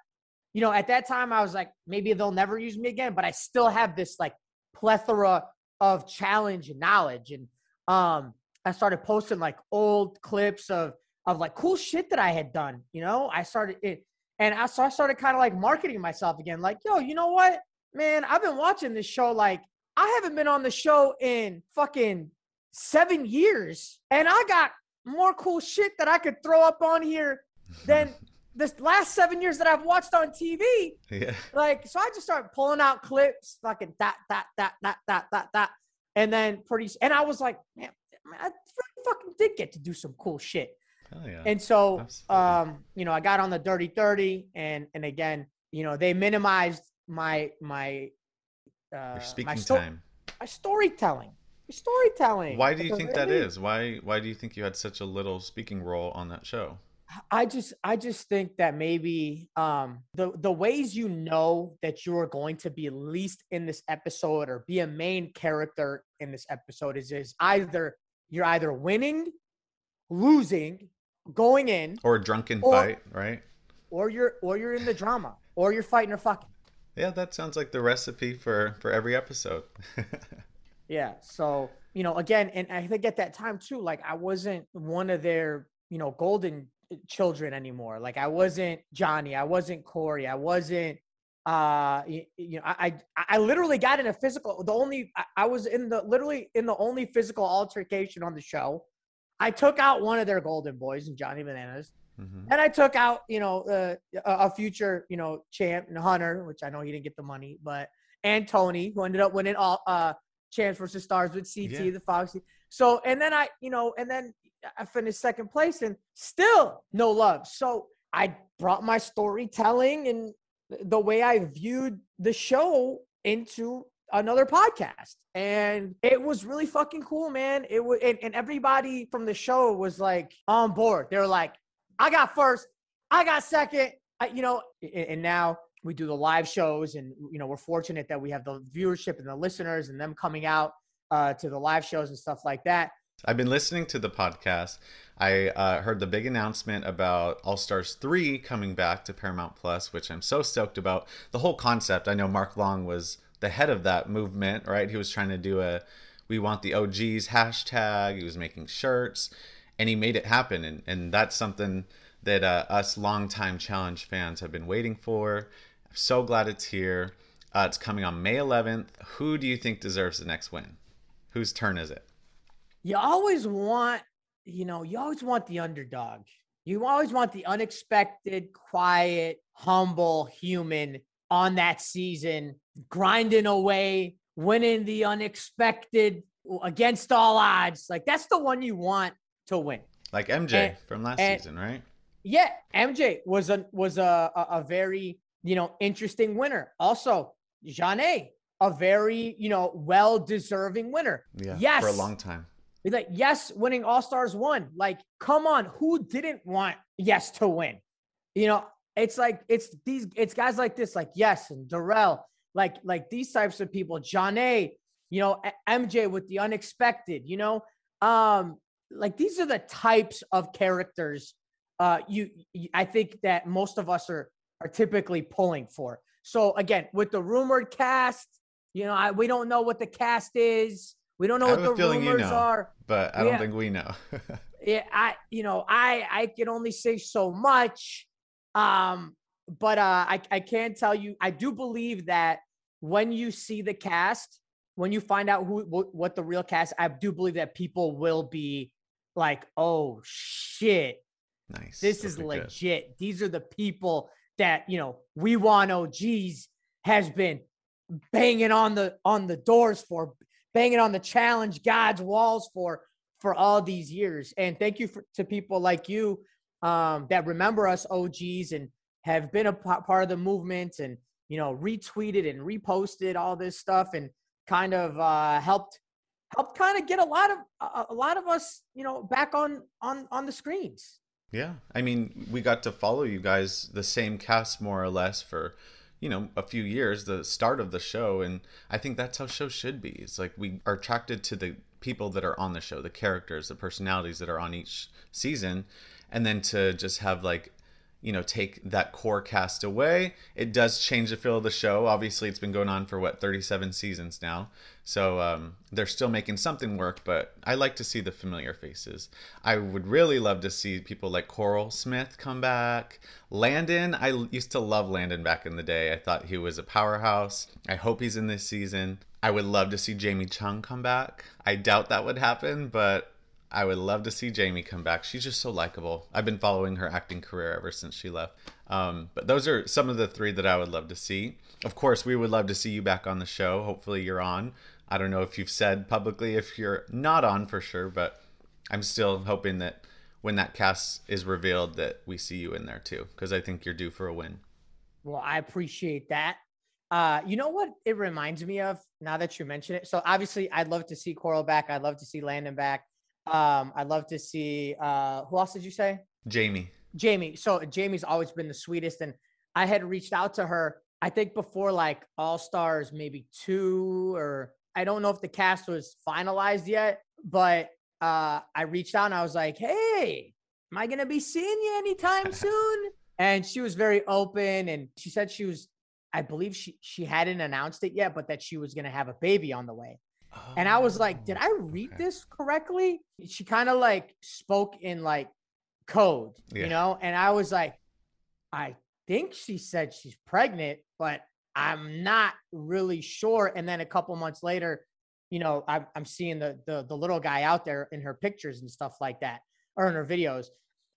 you know, at that time I was like, maybe they'll never use me again, but I still have this like plethora of challenge and knowledge. And um, I started posting like old clips of of like cool shit that I had done. You know, I started it, and I so I started kind of like marketing myself again. Like, yo, you know what, man? I've been watching this show. Like, I haven't been on the show in fucking seven years, and I got more cool shit that I could throw up on here than (laughs) this last seven years that I've watched on TV. Yeah. Like, so I just started pulling out clips, fucking that, that, that, that, that, that, that. And then pretty, and I was like, man, I fucking did get to do some cool shit. Hell yeah. And so, Absolutely. um, you know, I got on the Dirty 30 and, and again, you know, they minimized my, my, uh, Your speaking my sto- time, my storytelling storytelling. Why do you think that is? Why why do you think you had such a little speaking role on that show? I just I just think that maybe um the the ways you know that you are going to be least in this episode or be a main character in this episode is is either you're either winning, losing, going in or a drunken or, fight, right? Or you're or you're in the drama or you're fighting or fucking. Yeah, that sounds like the recipe for for every episode. (laughs) Yeah. So, you know, again, and I think at that time too, like I wasn't one of their, you know, golden children anymore. Like I wasn't Johnny, I wasn't Corey, I wasn't uh you, you know I, I i literally got in a physical the only I, I was in the literally in the only physical altercation on the show i took out one of their golden boys and johnny bananas mm-hmm. and i took out you know uh, a future you know champ and hunter which i know he didn't get the money but and tony who ended up winning all uh Champs versus Stars with CT, yeah. the Foxy. So, and then I, you know, and then I finished second place and still no love. So I brought my storytelling and the way I viewed the show into another podcast and it was really fucking cool man it was and, and, everybody from the show was like on board they were like i got first i got second I, you know and now we do the live shows and you know we're fortunate that we have the viewership and the listeners and them coming out uh, to the live shows and stuff like that. I've been listening to the podcast. I uh, heard the big announcement about all stars 3 coming back to paramount plus which i'm so stoked about. The whole concept i know mark long was the head of that movement right? He was trying to do a we want the og's hashtag. He was making shirts and he made it happen. And, and that's something that uh, us longtime challenge fans have been waiting for so glad it's here. Uh, it's coming on May 11th. Who do you think deserves the next win? Whose turn is it? You always want, you know, you always want the underdog. You always want the unexpected, quiet, humble human on that season, grinding away winning the unexpected against all odds. Like that's the one you want to win. Like MJ and, from last and, season, right? Yeah, MJ was a was a, a, a very you know interesting winner. Also, Jeanne, a very you know well deserving winner. Yeah, yes, for a long time. Like yes, winning All Stars one. Like, come on, who didn't want yes to win? You know, it's like it's these it's guys like this, like yes and Darrell, like like these types of people. Jeanne, you know, MJ with the unexpected. You know, um, like these are the types of characters uh, you, you I think that most of us are are typically pulling for. So again, with the rumored cast, you know, I, we don't know what the cast is. We don't know what the rumors you know, are. But I don't think we know. (laughs) yeah, I you know, I I can only say so much. Um, but uh I, I can tell you, I do believe that when you see the cast, when you find out who what the real cast, I do believe that people will be like, oh shit. Nice. This is legit. Good. These are the people that, you know, we want OGs has been banging on the on the doors for, banging on the challenge God's walls for for all these years. And thank you for, to people like you um, that remember us OGs and have been a part of the movement and you know retweeted and reposted all this stuff and kind of uh, helped helped kind of get a lot of a, a lot of us, you know, back on on on the screens. Yeah, I mean, we got to follow you guys the same cast more or less for you know a few years the start of the show and i think that's how shows should be. It's like we are attracted to the people that are on the show the characters the personalities that are on each season and then to just have like you know take that core cast away. It does change the feel of the show. Obviously it's been going on for what 37 seasons now. So um, they're still making something work but i like to see the familiar faces. I would really love to see people like coral smith come back. Landon i used to love landon back in the day. I thought he was a powerhouse. I hope he's in this season. I would love to see jamie chung come back. I doubt that would happen but I would love to see Jamie come back. She's just so likable. I've been following her acting career ever since she left. Um, but those are some of the three that I would love to see. Of course, we would love to see you back on the show. Hopefully, you're on. I don't know if you've said publicly if you're not on for sure, but I'm still hoping that when that cast is revealed that we see you in there too because I think you're due for a win. Well, I appreciate that. Uh, you know what it reminds me of now that you mention it? So obviously I'd love to see Coral back. I'd love to see Landon back. Um, I'd love to see uh who else did you say? Jamie. Jamie. So Jamie's always been the sweetest. And I had reached out to her, I think before like All Stars, maybe two, or I don't know if the cast was finalized yet, but uh I reached out and I was like, hey, am I gonna be seeing you anytime (laughs) soon? and she was very open and she said she was I believe she she hadn't announced it yet, but that she was gonna have a baby on the way and I was like, did I oh, read okay. this correctly? She kind of like spoke in like code, yeah. you know? And I was like, I think she said she's pregnant, but I'm not really sure. And then a couple months later, you know, I'm, I'm seeing the, the the little guy out there in her pictures and stuff like that, or in her videos.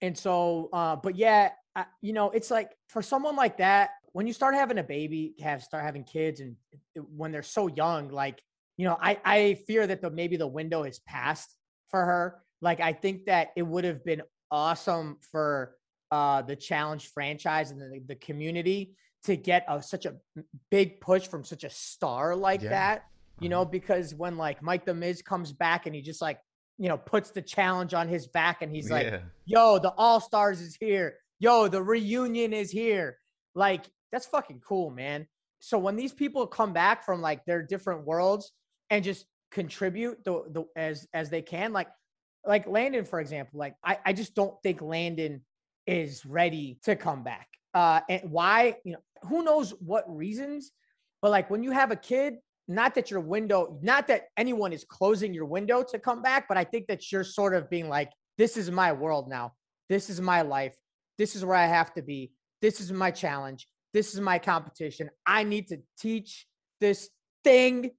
And so, uh, but yeah, I, you know, it's like for someone like that, when you start having a baby, have start having kids, and when they're so young, like you know, I I fear that the maybe the window is passed for her. Like I think that it would have been awesome for uh the challenge franchise and the, the community to get a, such a big push from such a star like yeah. that. You know, uh-huh. because when like Mike the Miz comes back and he just like you know puts the challenge on his back and he's like, yeah. "Yo, the All Stars is here. Yo, the reunion is here." Like that's fucking cool, man. So when these people come back from like their different worlds and just contribute the, the as as they can. Like like Landon, for example, like I, I just don't think Landon is ready to come back. Uh and why, you know, who knows what reasons, but like when you have a kid, not that your window, not that anyone is closing your window to come back, but I think that you're sort of being like, this is my world now. This is my life. This is where I have to be. This is my challenge. This is my competition. I need to teach this thing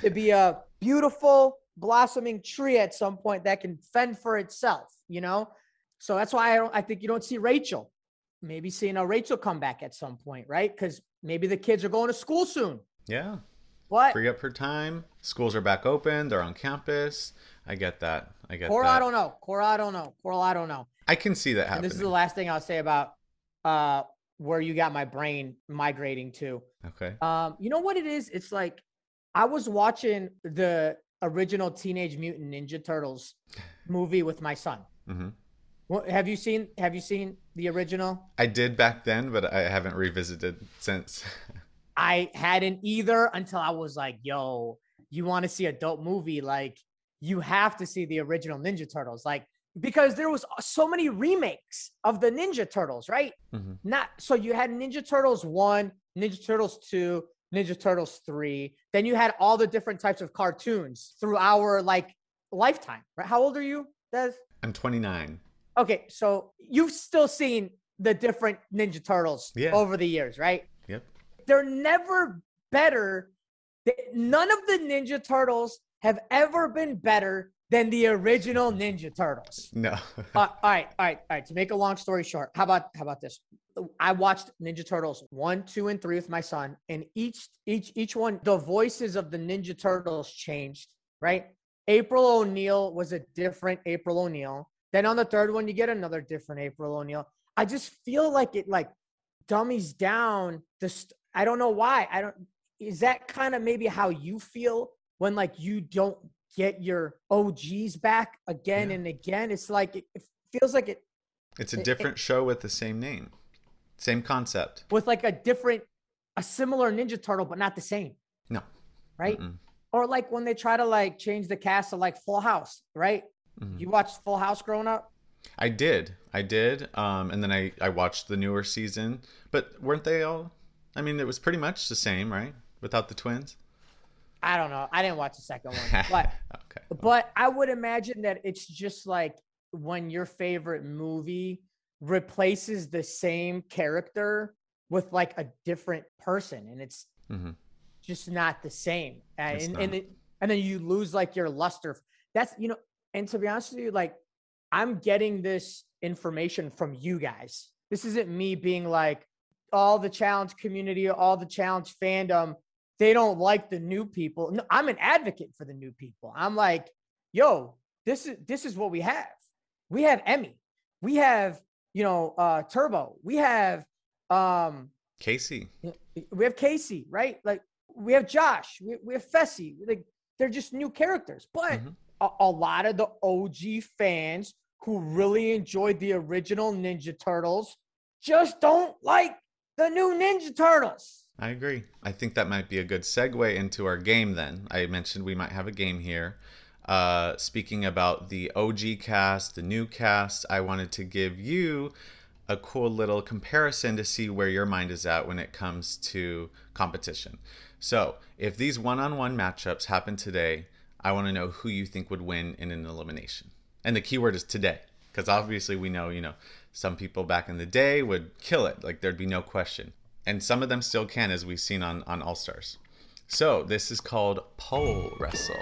to be a beautiful blossoming tree at some point that can fend for itself, you know? So that's why I don't I think you don't see Rachel. Maybe seeing a Rachel come back at some point, right? Because maybe the kids are going to school soon. Yeah. But free up her time. Schools are back open. They're on campus. I get that. I get Cora, that. I don't know. Cora, I don't know. Cora, I don't know. I can see that And happening. this is the last thing I'll say about uh where you got my brain migrating to. okay. Um, you know what it is? It's like I was watching the original Teenage Mutant Ninja Turtles movie with my son. hmm What, have you seen? Have you seen the original? I did back then, but I haven't revisited since. (laughs) I hadn't either until I was like, "Yo, you want to see a dope movie? Like, you have to see the original Ninja Turtles." Like, because there was so many remakes of the Ninja Turtles, right? Mhm. Not so you had Ninja Turtles one, Ninja Turtles two, Ninja Turtles three. Then you had all the different types of cartoons through our like lifetime. Right? How old are you, Des? I'm 29. Okay, so you've still seen the different Ninja Turtles Yeah. over the years, right? Yep. They're never better. None of the Ninja Turtles have ever been better than the original Ninja Turtles. No. (laughs) Uh, all right, all right, all right. To make a long story short, how about how about this? I watched Ninja Turtles one, two, and three with my son, and each each each one, the voices of the Ninja Turtles changed. Right? April O'Neil was a different April O'Neil. Then on the third one, you get another different April O'Neil. I just feel like it like dummies down the. St- I don't know why. I don't. Is that kind of maybe how you feel when like you don't get your OGs back again Yeah. and again? It's like it, it feels like it It's It- a it- different show with the same name, same concept. with like a different, a similar Ninja Turtle, but not the same, No. right? Mm-mm. Or like when they try to like change the cast of like Full House, right? Mhm. You watched Full House growing up? I did. I did. Um, and then I, I watched the newer season. But weren't they all? I mean, it was pretty much the same, right? Without the twins? I don't know. I didn't watch the second one, (laughs) but okay. but I would imagine that it's just like when your favorite movie replaces the same character with like a different person, and it's Mhm. just not the same. And and, and, it- and then you lose like your luster. That's you know, and to be honest with you, like I'm getting this information from you guys. This isn't me being like all the challenge community, all the challenge fandom. They don't like the new people. No, I'm an advocate for the new people. I'm like, yo, this is this is what we have. We have Emmy. We have you know uh Turbo. We have um Kaycee. we have Kaycee, right? Like we have Josh, we, we have Fessy. Like they're just new characters, but Mhm. a, a lot of the OG fans who really enjoyed the original Ninja Turtles just don't like the new Ninja Turtles. I agree. I think that might be a good segue into our game then. I mentioned we might have a game here. Uh, speaking about the OG cast, the new cast, I wanted to give you a cool little comparison to see where your mind is at when it comes to competition. So, if these one on one matchups happen today, I want to know who you think would win in an elimination. And the keyword is today, because obviously we know, you know, some people back in the day would kill it, like there'd be no question. And some of them still can, as we've seen on, on All Stars. So, this is called Poll Wrestle.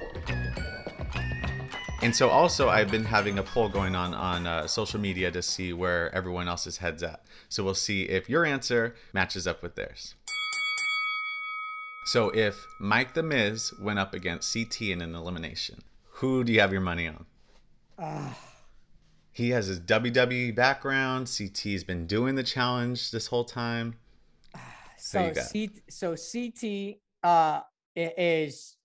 And so, also, I've been having a poll going on on uh, social media to see where everyone else's head's at. So, we'll see if your answer matches up with theirs. So, if Mike the Miz went up against CT in an elimination, who do you have your money on? He has his WWE background. CT's been doing the challenge this whole time. So? C, so CT uh is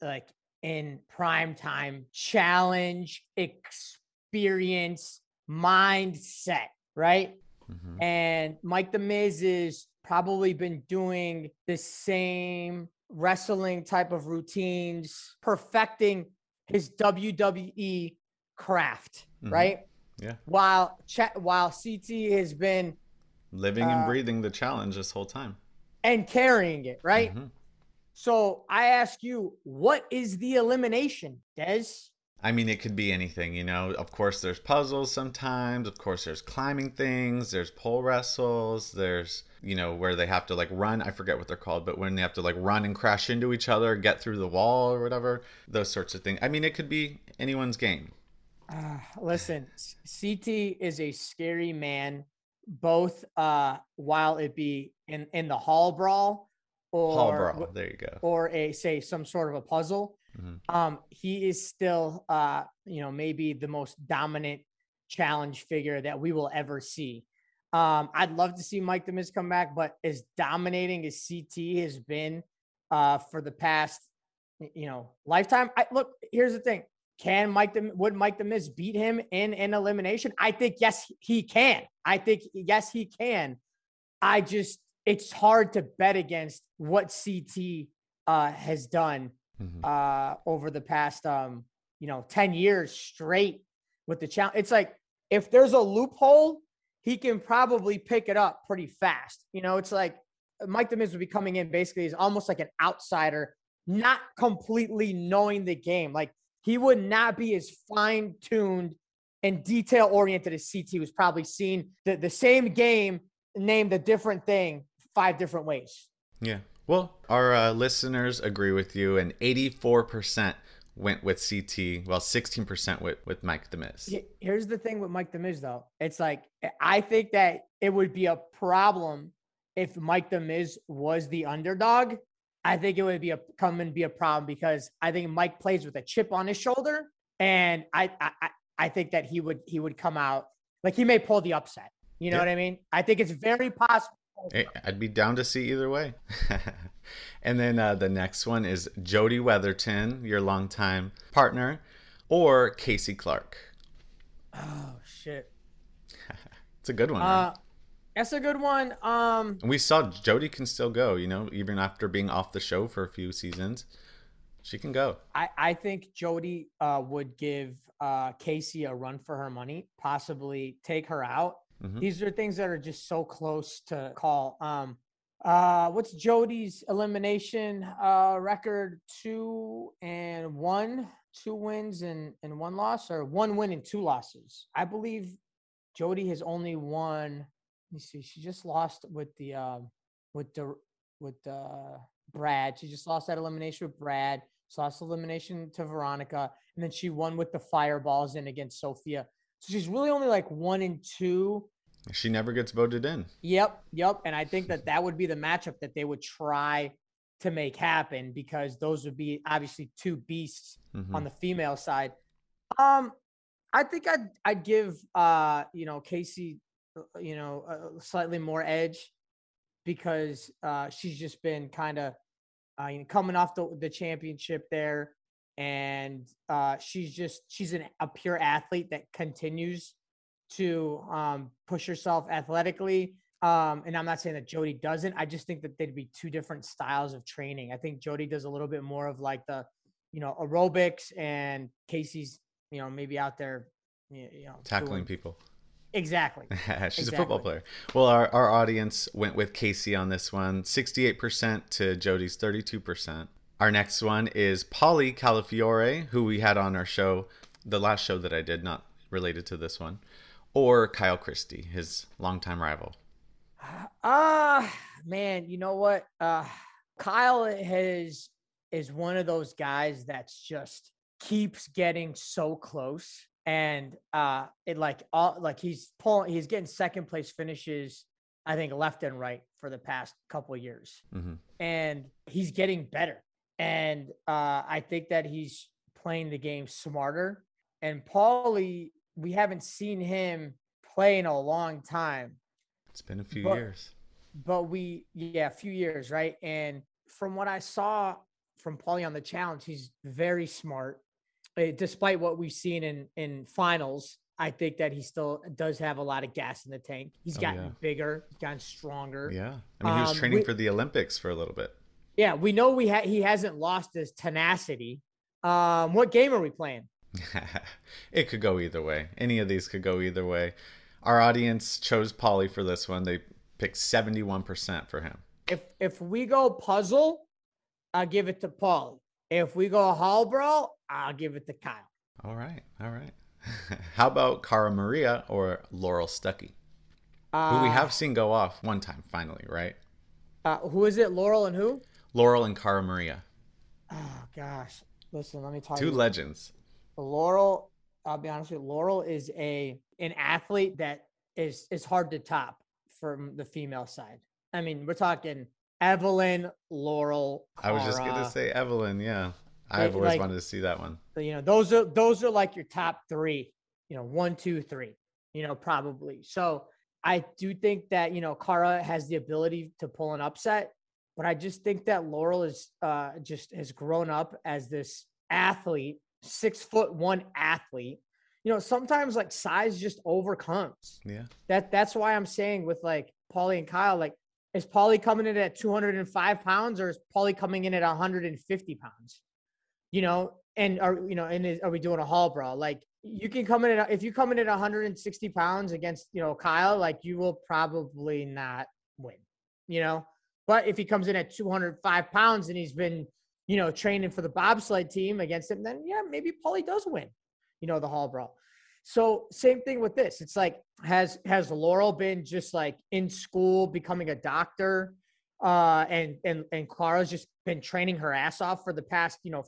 like in prime time challenge experience mindset, right? Mhm. And Mike the Miz is probably been doing the same wrestling type of routines, perfecting his WWE craft, Mhm. right? Yeah. While Ch- while CT has been Living and Uh, breathing the challenge this whole time. And carrying it, right? Mhm. So I ask you, what is the elimination, Des? I mean, it could be anything, you know. Of course, there's puzzles sometimes. Of course, there's climbing things. There's pole wrestles. There's, you know, where they have to like run. I forget what they're called, but when they have to like run and crash into each other, get through the wall or whatever, those sorts of things. I mean, it could be anyone's game. Ah, listen, CT is a scary man, both uh while it be in in the hall brawl or Hall brawl. There you go. or a say some sort of a puzzle, Mhm. um, he is still uh, you know, maybe the most dominant challenge figure that we will ever see. Um, I'd love to see Mike the Miz come back, but as dominating as CT has been uh for the past you know lifetime. I look, here's the thing. Can Mike the would Mike the Miz beat him in an elimination? I think yes, he can. I think yes, he can. I just it's hard to bet against what CT uh, has done Mhm. uh, over the past um, you know 10 years straight with the challenge. It's like if there's a loophole, he can probably pick it up pretty fast. You know, it's like Mike the Miz would be coming in basically as almost like an outsider, not completely knowing the game. Like he would not be as fine tuned and detail oriented as CT was probably seen the, the same game named a different thing five different ways. Yeah. Well, our uh, listeners agree with you, and 84% went with CT, while 16% went with Mike the Miz. Here's the thing with Mike the Miz, though. It's like I think that it would be a problem if Mike the Miz was the underdog. I think it would be a come and be a problem because I think Mike plays with a chip on his shoulder, and I I I- think that he would he would come out like he may pull the upset. You know Yeah. what I mean? I think it's very possible. Hey, I'd be down to see either way. (laughs) and then uh, the next one is Jodi Weatherton, your longtime partner, or Kaycee Clark. Oh shit! (laughs) It's a good one. Uh? That's a good one. Um, And we saw Jodi can still go, you know, even after being off the show for a few seasons. She can go. I, I think Jodi uh, would give uh, Kaycee a run for her money, possibly take her out. Mhm. These are things that are just so close to call. Um, uh, what's Jodi's elimination uh, record? Two and one, two wins and, and one loss, or one win and two losses. I believe Jodi has only won. Let me see. She just lost with the um, with the with uh, Brad. She just lost that elimination with Brad. She lost elimination to Veronica, and then she won with the fireballs in against Sophia. So she's really only like one and two. She never gets voted in. Yep, yep. And I think that that would be the matchup that they would try to make happen because those would be obviously two beasts Mhm. on the female side. Um, I think I'd I'd give uh you know Kaycee you know a slightly more edge because uh she's just been kind of uh, you know, coming off the the championship there, and uh she's just she's an, a pure athlete that continues to um push herself athletically. Um, and I'm not saying that Jodi doesn't. I just think that they'd be two different styles of training. I think Jodi does a little bit more of like the you know aerobics, and Kaycee's you know maybe out there you know Tackling doing- people. Exactly. (laughs) She's a football player. Well, our, our audience went with Kaycee on this one 68% to Jodi's 32%. Our next one is Paulie Calafiore, who we had on our show, the last show that I did, not related to this one, or Kyle Christie, his longtime rival. Ah, man, you know what? Uh Kyle has is one of those guys that's just keeps getting so close and uh it like all like he's pulling he's getting second place finishes I think left and right for the past couple years. hmm And he's getting better. And uh I think that he's playing the game smarter. And Paulie, we haven't seen him play in a long time It's been a few But- years. but we yeah a few years right and from what i saw from paulie on the challenge he's very smart despite what we've seen in in finals i think that he still does have a lot of gas in the tank He's Oh, gotten yeah. bigger he's gotten stronger Yeah. I mean, he was Um, training we- for the Olympics for a little bit. yeah we know we ha- he hasn't lost his tenacity um what game are we playing (laughs) it could go either way. Any of these could go either way. Our audience chose Paulie for this one. They picked 71% for him. if if we go puzzle i'll give it to paulie if we go hall brawl i'll give it to kyle All right. All right. (laughs) How about Cara Maria or Laurel Stuckey, who we Uh, have seen go off one time finally, right? uh, who is it laurel and who Laurel and Cara Maria, Oh gosh. Listen, let me tell two you. legends. Laurel, I'll be honest with you, Laurel is a an athlete that is is hard to top from the female side. I mean, we're talking Evelyn, Laurel. I was just gonna say Evelyn. Yeah, I've always like- wanted to see that one. you know those are those are like your top three you know one two three you know probably. So i do think that you know cara has the ability to pull an upset but i just think that laurel is uh just has grown up as this athlete six foot one athlete. You know sometimes like size just overcomes. Yeah, that that's why i'm saying with like paulie and kyle like is paulie coming in at 205 pounds or is paulie coming in at 150 pounds you know, and are you know, and is, are we doing a hall brawl? Like you can come in at if you come in at 160 pounds against you know Kyle, like you will probably not win, you know. But if he comes in at 205 pounds and he's been you know training for the bobsled team against him, then yeah, maybe Paulie does win, you know, the hall brawl. So same thing with this. It's like has has Laurel been just like in school becoming a doctor, uh, and and and Clara's just been training her ass off for the past you know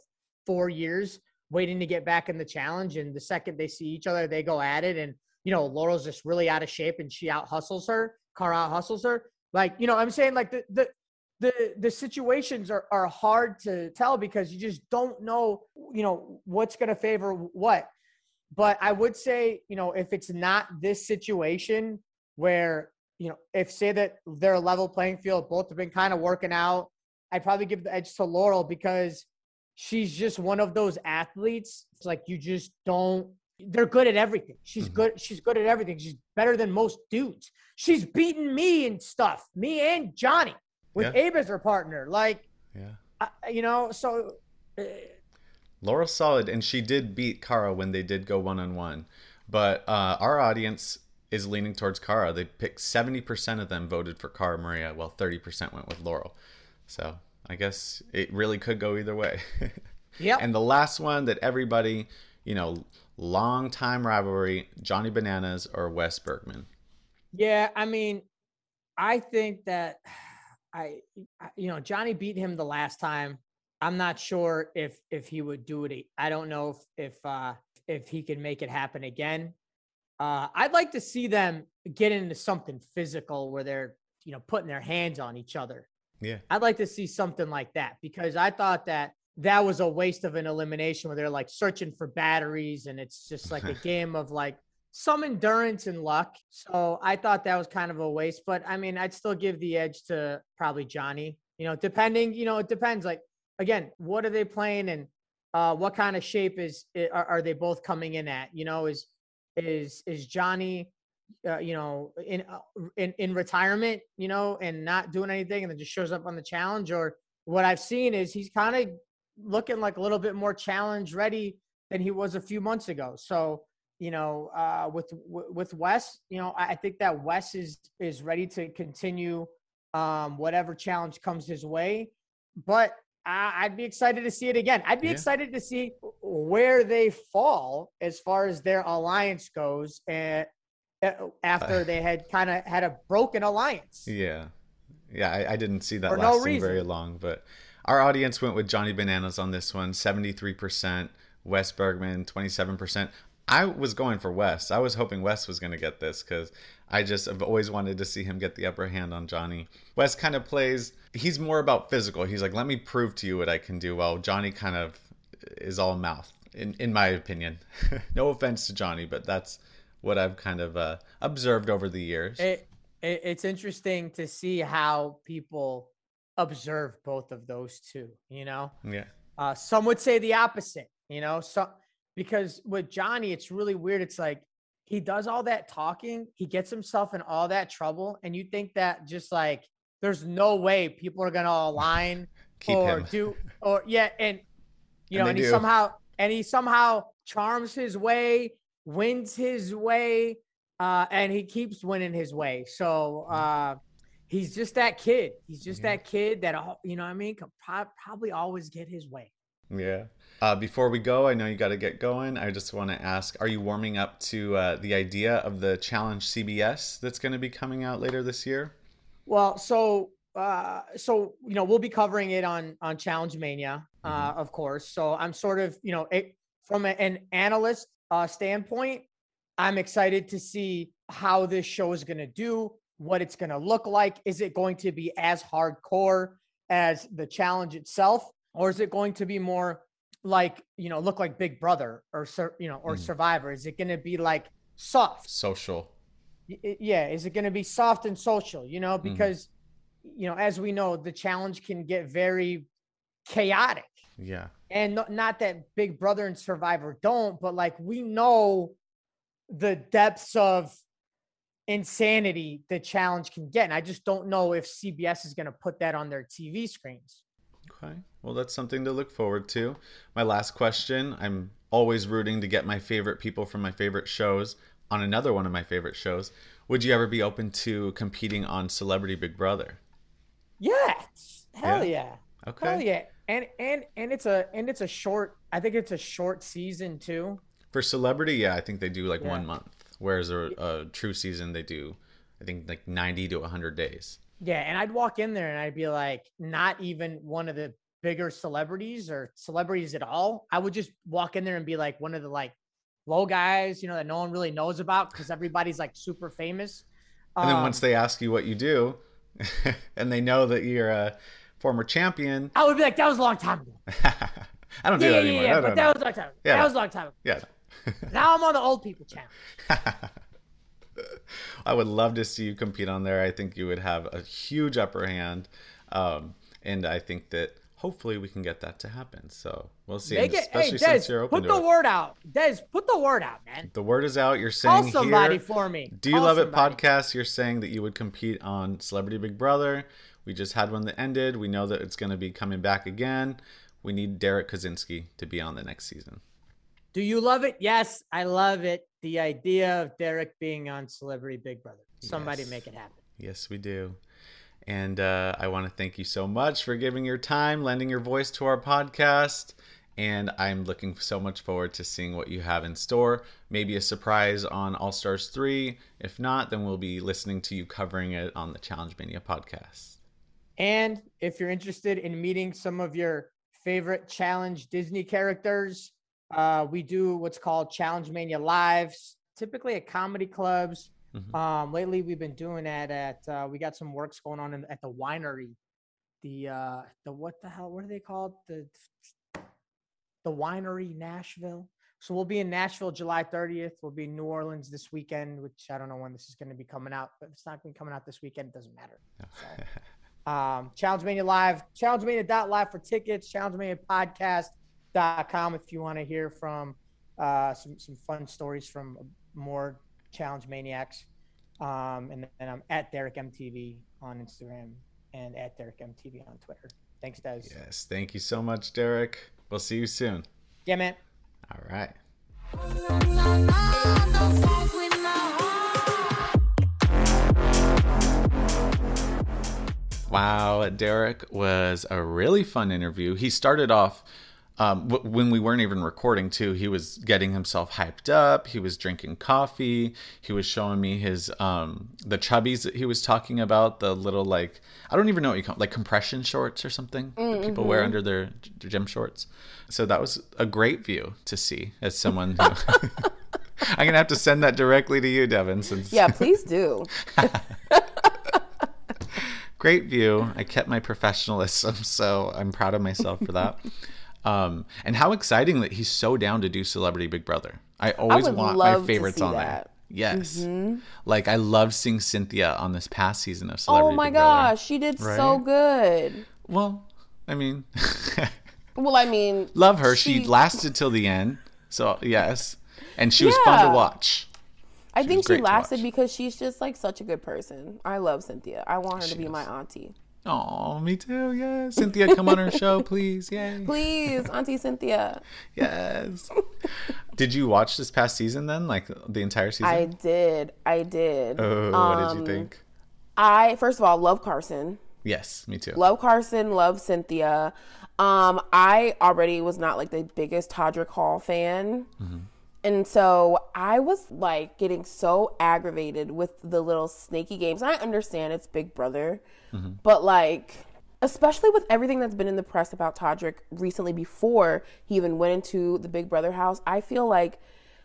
four years, waiting to get back in the challenge. And the second they see each other, they go at it. And you know Laurel's just really out of shape, and she out hustles her. Cara out hustles her. Like you know, I'm saying like the the the the situations are are hard to tell because you just don't know you know what's going to favor what but I would say, you know, if it's not this situation where, you know, if say that they're a level playing field, both have been kind of working out, I'd probably give the edge to Laurel because she's just one of those athletes. It's like you just don't they're good at everything. She's Mhm. good, she's good at everything. She's better than most dudes. She's beaten me and stuff, me and Johnny with Yeah. Abe as her partner. Like, yeah. I, you know, so uh, Laura's solid, and she did beat Cara when they did go one on one. But uh, our audience is leaning towards Cara. They picked seventy percent of them voted for Cara Maria, while thirty percent went with Laurel. So I guess it really could go either way. (laughs) yeah. And the last one that everybody, you know, long time rivalry: Johnny Bananas or Wes Bergman. Yeah, I mean, I think that (sighs) I, I- you know, Johnny beat him the last time. I'm not sure if if he would do it. I don't know if if uh if he can make it happen again. Uh I'd like to see them get into something physical where they're, you know, putting their hands on each other. Yeah. I'd like to see something like that because I thought that that was a waste of an elimination where they're like searching for batteries and it's just like a (laughs) game of like some endurance and luck. So I thought that was kind of a waste, but I mean, I'd still give the edge to probably Johnny, you know, depending, you know, it depends. Like, again, what are they playing and uh, what kind of shape is, are, are they both coming in at? You know, is, is, is Johnny, uh, you know, in, uh, in, in retirement, you know, and not doing anything and then just shows up on the challenge or what I've seen is he's kind of looking like a little bit more challenge ready than he was a few months ago. So, you know, uh, with with Wes, you know, I I think that Wes is is ready to continue um, whatever challenge comes his way. But I, I'd be excited to see it again. I'd be Yeah. excited to see where they fall as far as their alliance goes, and Uh, after uh, they had kind of had a broken alliance. Yeah. Yeah, I, I didn't see that For no very long, but our audience went with Johnny Bananas on this one 73%, Wes Bergman 27%. I was going for Wes. I was hoping Wes was going to get this because I just have always wanted to see him get the upper hand on Johnny. Wes kind of plays, he's more about physical. He's like, let me prove to you what I can do. While Johnny kind of is all mouth, in, in my opinion. (laughs) no offense to Johnny, but that's what I've kind of uh, observed over the years. It, it it's interesting to see how people observe both of those two. You know, yeah. uh, some would say the opposite. You know, so because with Johnny, it's really weird. It's like he does all that talking, he gets himself in all that trouble, and you think that just like there's no way people are gonna align (laughs) Keep or him. do or yeah, and you And know, and he do. somehow and he somehow charms his way, wins his way, uh, and he keeps winning his way. So uh, he's just that kid. He's just Yeah. that kid that you know what I mean could pro- probably always get his way. Yeah. Uh, before we go, I know you got to get going. I just want to ask: Are you warming up to uh, the idea of the Challenge CBS that's going to be coming out later this year? Well, so uh, so you know we'll be covering it on on Challenge Mania, uh, of course. So I'm sort of you know it, from an analyst uh, standpoint, I'm excited to see how this show is going to do, what it's going to look like. Is it going to be as hardcore as the challenge itself, or is it going to be more like you know look like Big Brother or you know or Mm. Survivor? Is it going to be like soft? Social. Yeah is it going to be soft and social you know Mhm. because you know as we know the challenge can get very chaotic Yeah. and no- not that big brother and survivor don't but like we know the depths of insanity the challenge can get and i just don't know if cbs is going to put that on their tv screens Okay. Well, that's something to look forward to. My last question I'm always rooting to get my favorite people from my favorite shows on another one of my favorite shows. Would you ever be open to competing on Celebrity Big Brother? yes hell Yeah? yeah Okay. hell yeah and and and it's a and it's a short i think it's a short season too For Celebrity, yeah, I think they do like Yeah. one month. Whereas a, a true season, they do, I think, like 90 to 100 days. Yeah, and I'd walk in there and I'd be like, not even one of the bigger celebrities or celebrities at all. I would just walk in there and be like one of the like low guys, you know, that no one really knows about because everybody's like super famous. And then Um, once they ask you what you do, (laughs) and they know that you're a former champion, I would be like, that was a long time ago. (laughs) I don't do Yeah, that yeah, anymore. yeah, No, but no, that no. was a long time. ago. Yeah. That was a long time. ago. Yeah. (laughs) Now I'm on the old people channel. (laughs) I would love to see you compete on there. I think you would have a huge upper hand. Um, and I think that hopefully we can get that to happen. So we'll see. Make it, hey, especially since you're open put the it. word out. Des, put the word out, man. The word is out. You're saying Call somebody here. for me. Do you Call love it podcast? You're saying that you would compete on Celebrity Big Brother. We just had one that ended. We know that it's going to be coming back again. We need Derrick Kosinski to be on the next season. Do you love it? Yes, I love it. The idea of Derrick being on Celebrity Big Brother. Somebody Yes. make it happen. Yes, we do. And uh, I want to thank you so much for giving your time, lending your voice to our podcast. And I'm looking so much forward to seeing what you have in store. Maybe a surprise on All Stars 3. If not, then we'll be listening to you covering it on the Challenge Mania podcast. And if you're interested in meeting some of your favorite challenge Disney characters, uh, we do what's called Challenge Mania Lives, typically at comedy clubs. Mhm. Um, lately, we've been doing that at, uh, we got some works going on in, at the winery. The, uh, the, what the hell, what are they called? The, the winery Nashville. So we'll be in Nashville July 30th. We'll be in New Orleans this weekend, which I don't know when this is going to be coming out, but it's not going to be coming out this weekend. It doesn't matter. So, (laughs) um, Challenge Mania Live, Challenge Mania Live for tickets, Challenge Mania Podcast.com if you want to hear from uh, some, some fun stories from more Challenge Maniacs. Um, and then I'm at Derrick MTV on Instagram and at Derrick MTV on Twitter. Thanks, Des. yes, thank you so much, Derrick. We'll see you soon. Yeah, man. All right. Wow, Derrick was a really fun interview. He started off um, w- when we weren't even recording, too. He was getting himself hyped up. He was drinking coffee. He was showing me his um, the chubbies that he was talking about. The little like I don't even know what you call like compression shorts or something that people wear under their g- gym shorts. So that was a great view to see as someone who. (laughs) (laughs) I'm gonna have to send that directly to you, Devin, since Yeah, please do. (laughs) great view. I kept my professionalism, (laughs) so I'm proud of myself for that. (laughs) Um, and how exciting that he's so down to do Celebrity Big Brother. I always would want my favorites on there. that. Yes. Like I love seeing Cynthia on this past season of Oh Celebrity my Big Brother. Oh my gosh, she did so good. Well, I mean, (laughs) Well, I mean, love her. She, She- lasted till the end. So, yes. And she was fun to watch. I think she lasted because she's just like such a good person. I love Cynthia. I want her She to be is. my auntie. Oh, me too. Yes. Cynthia, come on our show, (laughs) please. Yay. Please, Auntie Cynthia. Yes. (laughs) did you watch this past season then? Like the entire season? I did. I did. Oh, what did you Um, think? I first of all love Carson. Yes, me too. Love Carson. Love Cynthia. Um, I already was not like the biggest Todrick Hall fan. And so I was like getting so aggravated with the little snaky games. And I understand it's Big Brother, mm-hmm. but like, especially with everything that's been in the press about Todrick recently before he even went into the Big Brother house, I feel like,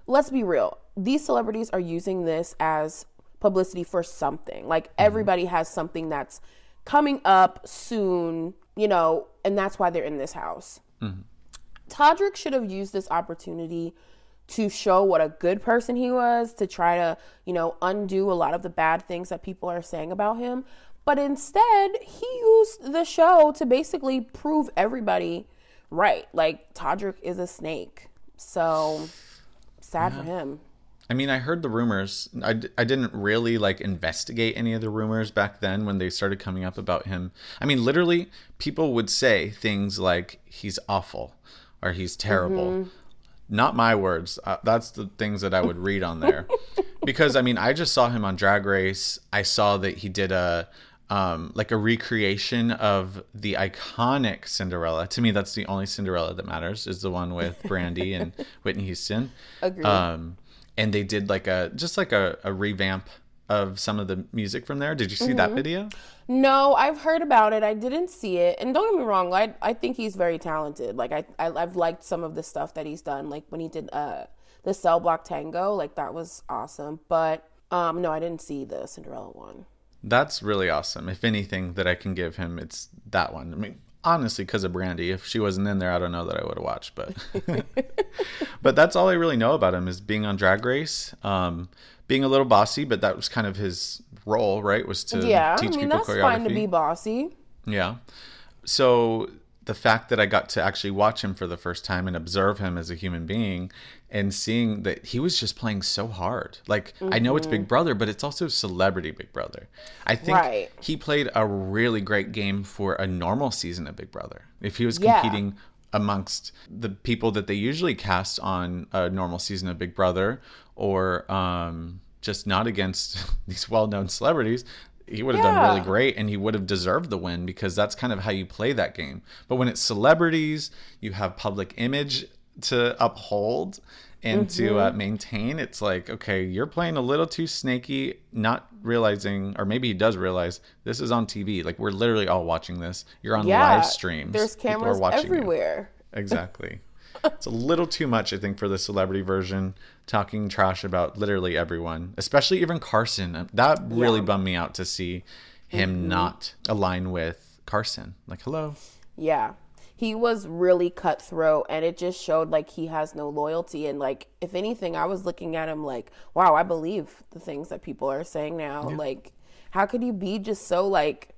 let's be real, these celebrities are using this as publicity for something. Like mm-hmm. everybody has something that's coming up soon, you know, and that's why they're in this house. Mm-hmm. Todrick should have used this opportunity to show what a good person he was, to try to, you know, undo a lot of the bad things that people are saying about him. But instead, he used the show to basically prove everybody right. Like, Todrick is a snake. So, sad for him. I mean, I heard the rumors. I, d- I didn't really like investigate any of the rumors back then when they started coming up about him. I mean, literally, people would say things like he's awful or he's terrible. Mm-hmm. Not my words. Uh, that's the things that I would read on there. because I mean, I just saw him on Drag Race. I saw that he did a um, like a recreation of the iconic Cinderella. To me, that's the only Cinderella that matters. Is the one with Brandy and (laughs) Whitney Houston. Agreed. Um, and they did like a just like a, a revamp of some of the music from there. Did you see that video? No, I've heard about it. I didn't see it. And don't get me wrong, I I think he's very talented. Like I, I I've liked some of the stuff that he's done. Like when he did uh the Cell Block Tango, like that was awesome. But um no, I didn't see the Cinderella one. That's really awesome. If anything that I can give him, it's that one. I mean, honestly, because of Brandy. If she wasn't in there, I don't know that I would have watched. But (laughs) (laughs) but that's all I really know about him is being on Drag Race, um, being a little bossy. But that was kind of his role, right? Was to Yeah, I teach mean people that's choreography. fine to be bossy. Yeah. So the fact that I got to actually watch him for the first time and observe him as a human being and seeing that he was just playing so hard. Like I know it's Big mm-hmm. Brother, but it's also celebrity Big Brother. I think Right. he played a really great game for a normal season of Big Brother. If he was Yeah. competing amongst the people that they usually cast on a normal season of Big Brother or um, just not against (laughs) these well-known celebrities, he would have done really great and he would have deserved the win because that's kind of how you play that game. But when it's celebrities, you have public image to uphold and to uh, maintain. It's like, okay, you're playing a little too snaky, not realizing, or maybe he does realize this is on TV. Like we're literally all watching this. You're on Yeah. live streams. There's cameras watching you. everywhere. (laughs) Exactly. It's a little too much, I think, for the celebrity version, talking trash about literally everyone, especially even Carson. That really Yeah. bummed me out to see him mm-hmm. not align with Carson. Like, hello. Yeah. He was really cutthroat and it just showed like he has no loyalty and like if anything I was looking at him like wow, I believe the things that people are saying now. Like how could you be just so like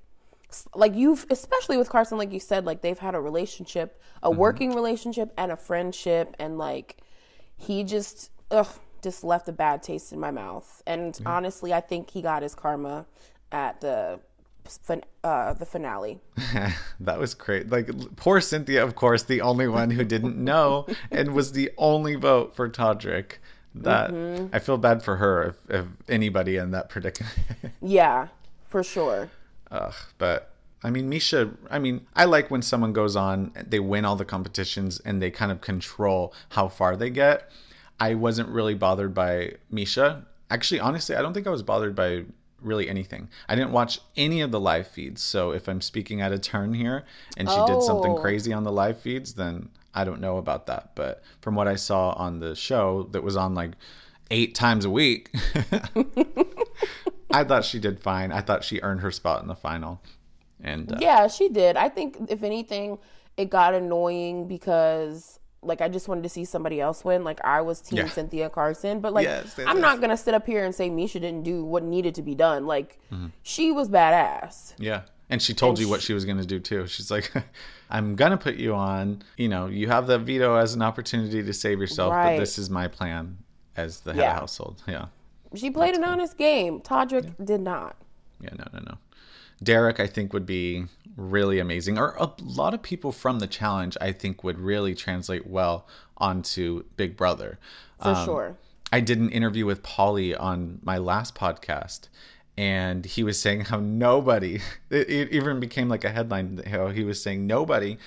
like you've especially with Carson like you said like they've had a relationship, a working relationship and a friendship and like he just ugh just left a bad taste in my mouth. And honestly, I think he got his karma at the fin- uh the finale. (laughs) that was great. Like, poor Cynthia, of course, the only one who didn't (laughs) know and was the only vote for Todrick. That I feel bad for her if, if anybody in that predicament. (laughs) Yeah, for sure. Ugh, but I mean, Miesha, I mean, I like when someone goes on, they win all the competitions and they kind of control how far they get. I wasn't really bothered by Miesha. Actually, honestly, I don't think I was bothered by really anything. I didn't watch any of the live feeds. So if I'm speaking out of turn here and she did something Oh. crazy on the live feeds, then I don't know about that. But from what I saw on the show that was on like eight times a week, (laughs) (laughs) I thought she did fine. I thought she earned her spot in the final. And uh, Yeah, she did. I think if anything, it got annoying because like I just wanted to see somebody else win. Like I was team Yeah. Cynthia Carson, but like Yes, I'm yes. not gonna sit up here and say Miesha didn't do what needed to be done. Like Mm-hmm. she was badass. yeah. And she told you what she was going to do too. She's like, (laughs) I'm going to put you on. You know, you have the veto as an opportunity to save yourself, Right. but this is my plan as the head Yeah. of household. Yeah. She played an honest game. Todrick did not. Yeah, no, no, no. Derrick, I think, would be really amazing. Or a lot of people from the challenge, I think, would really translate well onto Big Brother. For Um, sure. I did an interview with Paulie on my last podcast, and he was saying how nobody, (laughs) it, it even became like a headline, how he was saying nobody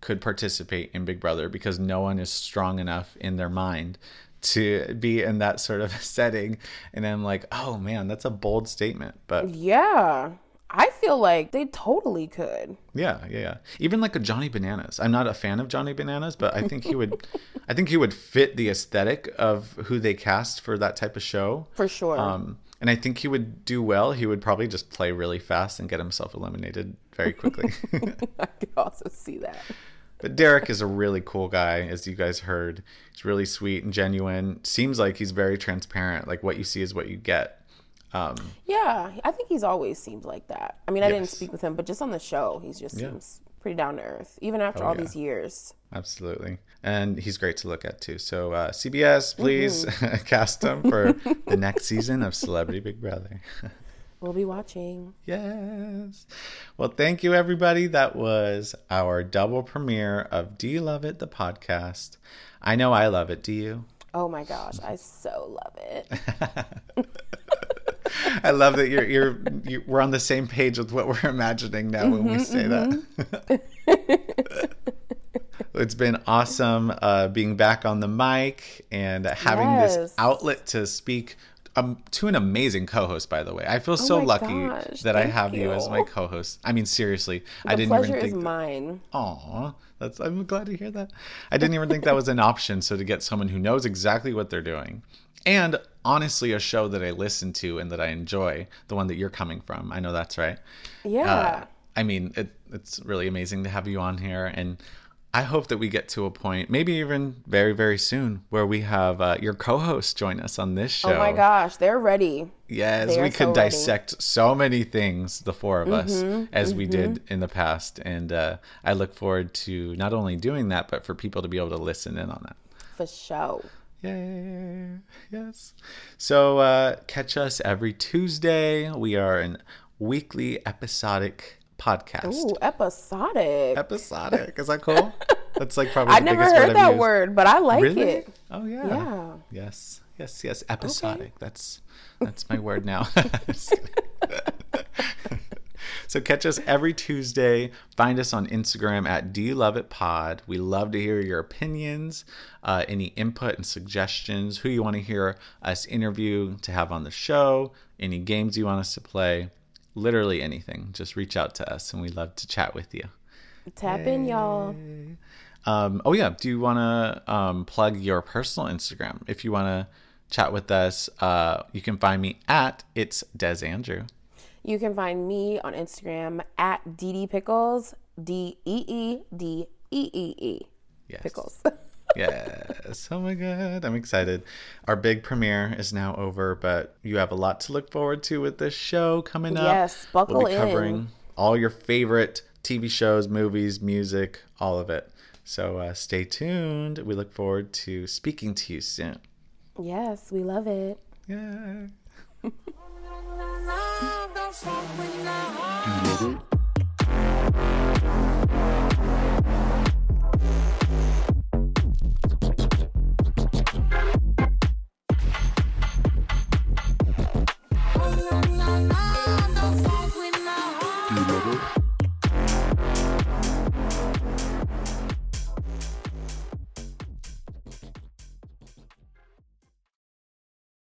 could participate in Big Brother because no one is strong enough in their mind to be in that sort of (laughs) setting. And I'm like, oh man, that's a bold statement. But Yeah. I feel like they totally could. Yeah, yeah, yeah. Even like a Johnny Bananas. I'm not a fan of Johnny Bananas, but I think he would (laughs) I think he would fit the aesthetic of who they cast for that type of show. For sure. Um and I think he would do well. He would probably just play really fast and get himself eliminated very quickly. (laughs) I could also see that. But Derrick is a really cool guy, as you guys heard. He's really sweet and genuine. Seems like he's very transparent. Like what you see is what you get. Um, Yeah, I think he's always seemed like that. I mean, I didn't speak with him, but just on the show, he just Yeah. seems pretty down to earth, even after Oh, all yeah. these years. absolutely. And he's great to look at too. So uh, CBS, please (laughs) cast him for (laughs) the next season of Celebrity Big Brother. (laughs) We'll be watching. Yes. Well, thank you, everybody. That was our double premiere of Do You Love It, the podcast. I know I love it. Do you? Oh my gosh, I so love it. (laughs) I love that you're, you're, you we're on the same page with what we're imagining now when we say that. (laughs) it's been awesome uh, being back on the mic and having this outlet to speak um, to an amazing co-host. By the way, I feel so my lucky gosh, that I have you. as my co-host. I mean, seriously, I didn't pleasure even is think. mine. Aw, that's I'm glad to hear that. I didn't even think that was an (laughs) option. So to get someone who knows exactly what they're doing, and honestly, a show that I listen to and that I enjoy, the one that you're coming from, I know that's right. Yeah. Uh, I mean, it, it's really amazing to have you on here, and I hope that we get to a point, maybe even very, very soon, where we have uh, your co-host join us on this show. oh my gosh, they're ready. Yes, They we could so ready. Mm-hmm, dissect so many things, the four of us, as we did in the past. And uh, I look forward to not only doing that, but for people to be able to listen in on that. For sure. Yay. Yes. So uh, catch us every Tuesday. We are an weekly episodic podcast. Ooh, episodic. Episodic. Is that cool? (laughs) That's like probably I the never heard word that used. word, but I like Really? it. Oh yeah. Yeah. Yes. Yes. Yes. Episodic. That's that's my word now. (laughs) So catch us every Tuesday. Find us on Instagram at Do You Love It Pod. We love to hear your opinions, uh, any input and suggestions, who you want to hear us interview to have on the show, any games you want us to play, literally anything. Just reach out to us, and we love to chat with you. Tap in, y'all. Um, oh yeah, do you want to um, plug your personal Instagram? If you want to chat with us, uh, you can find me at it's Des Andrew. You can find me on Instagram at DD Pickles, D E E D E E E. Yes. Pickles. (laughs) Yes. Oh my god, I'm excited. Our big premiere is now over, but you have a lot to look forward to with this show coming up. Yes, buckle we'll be in. covering all your favorite TV shows, movies, music, all of it. So uh, stay tuned. We look forward to speaking to you soon. yes, we love it. Yeah. (laughs)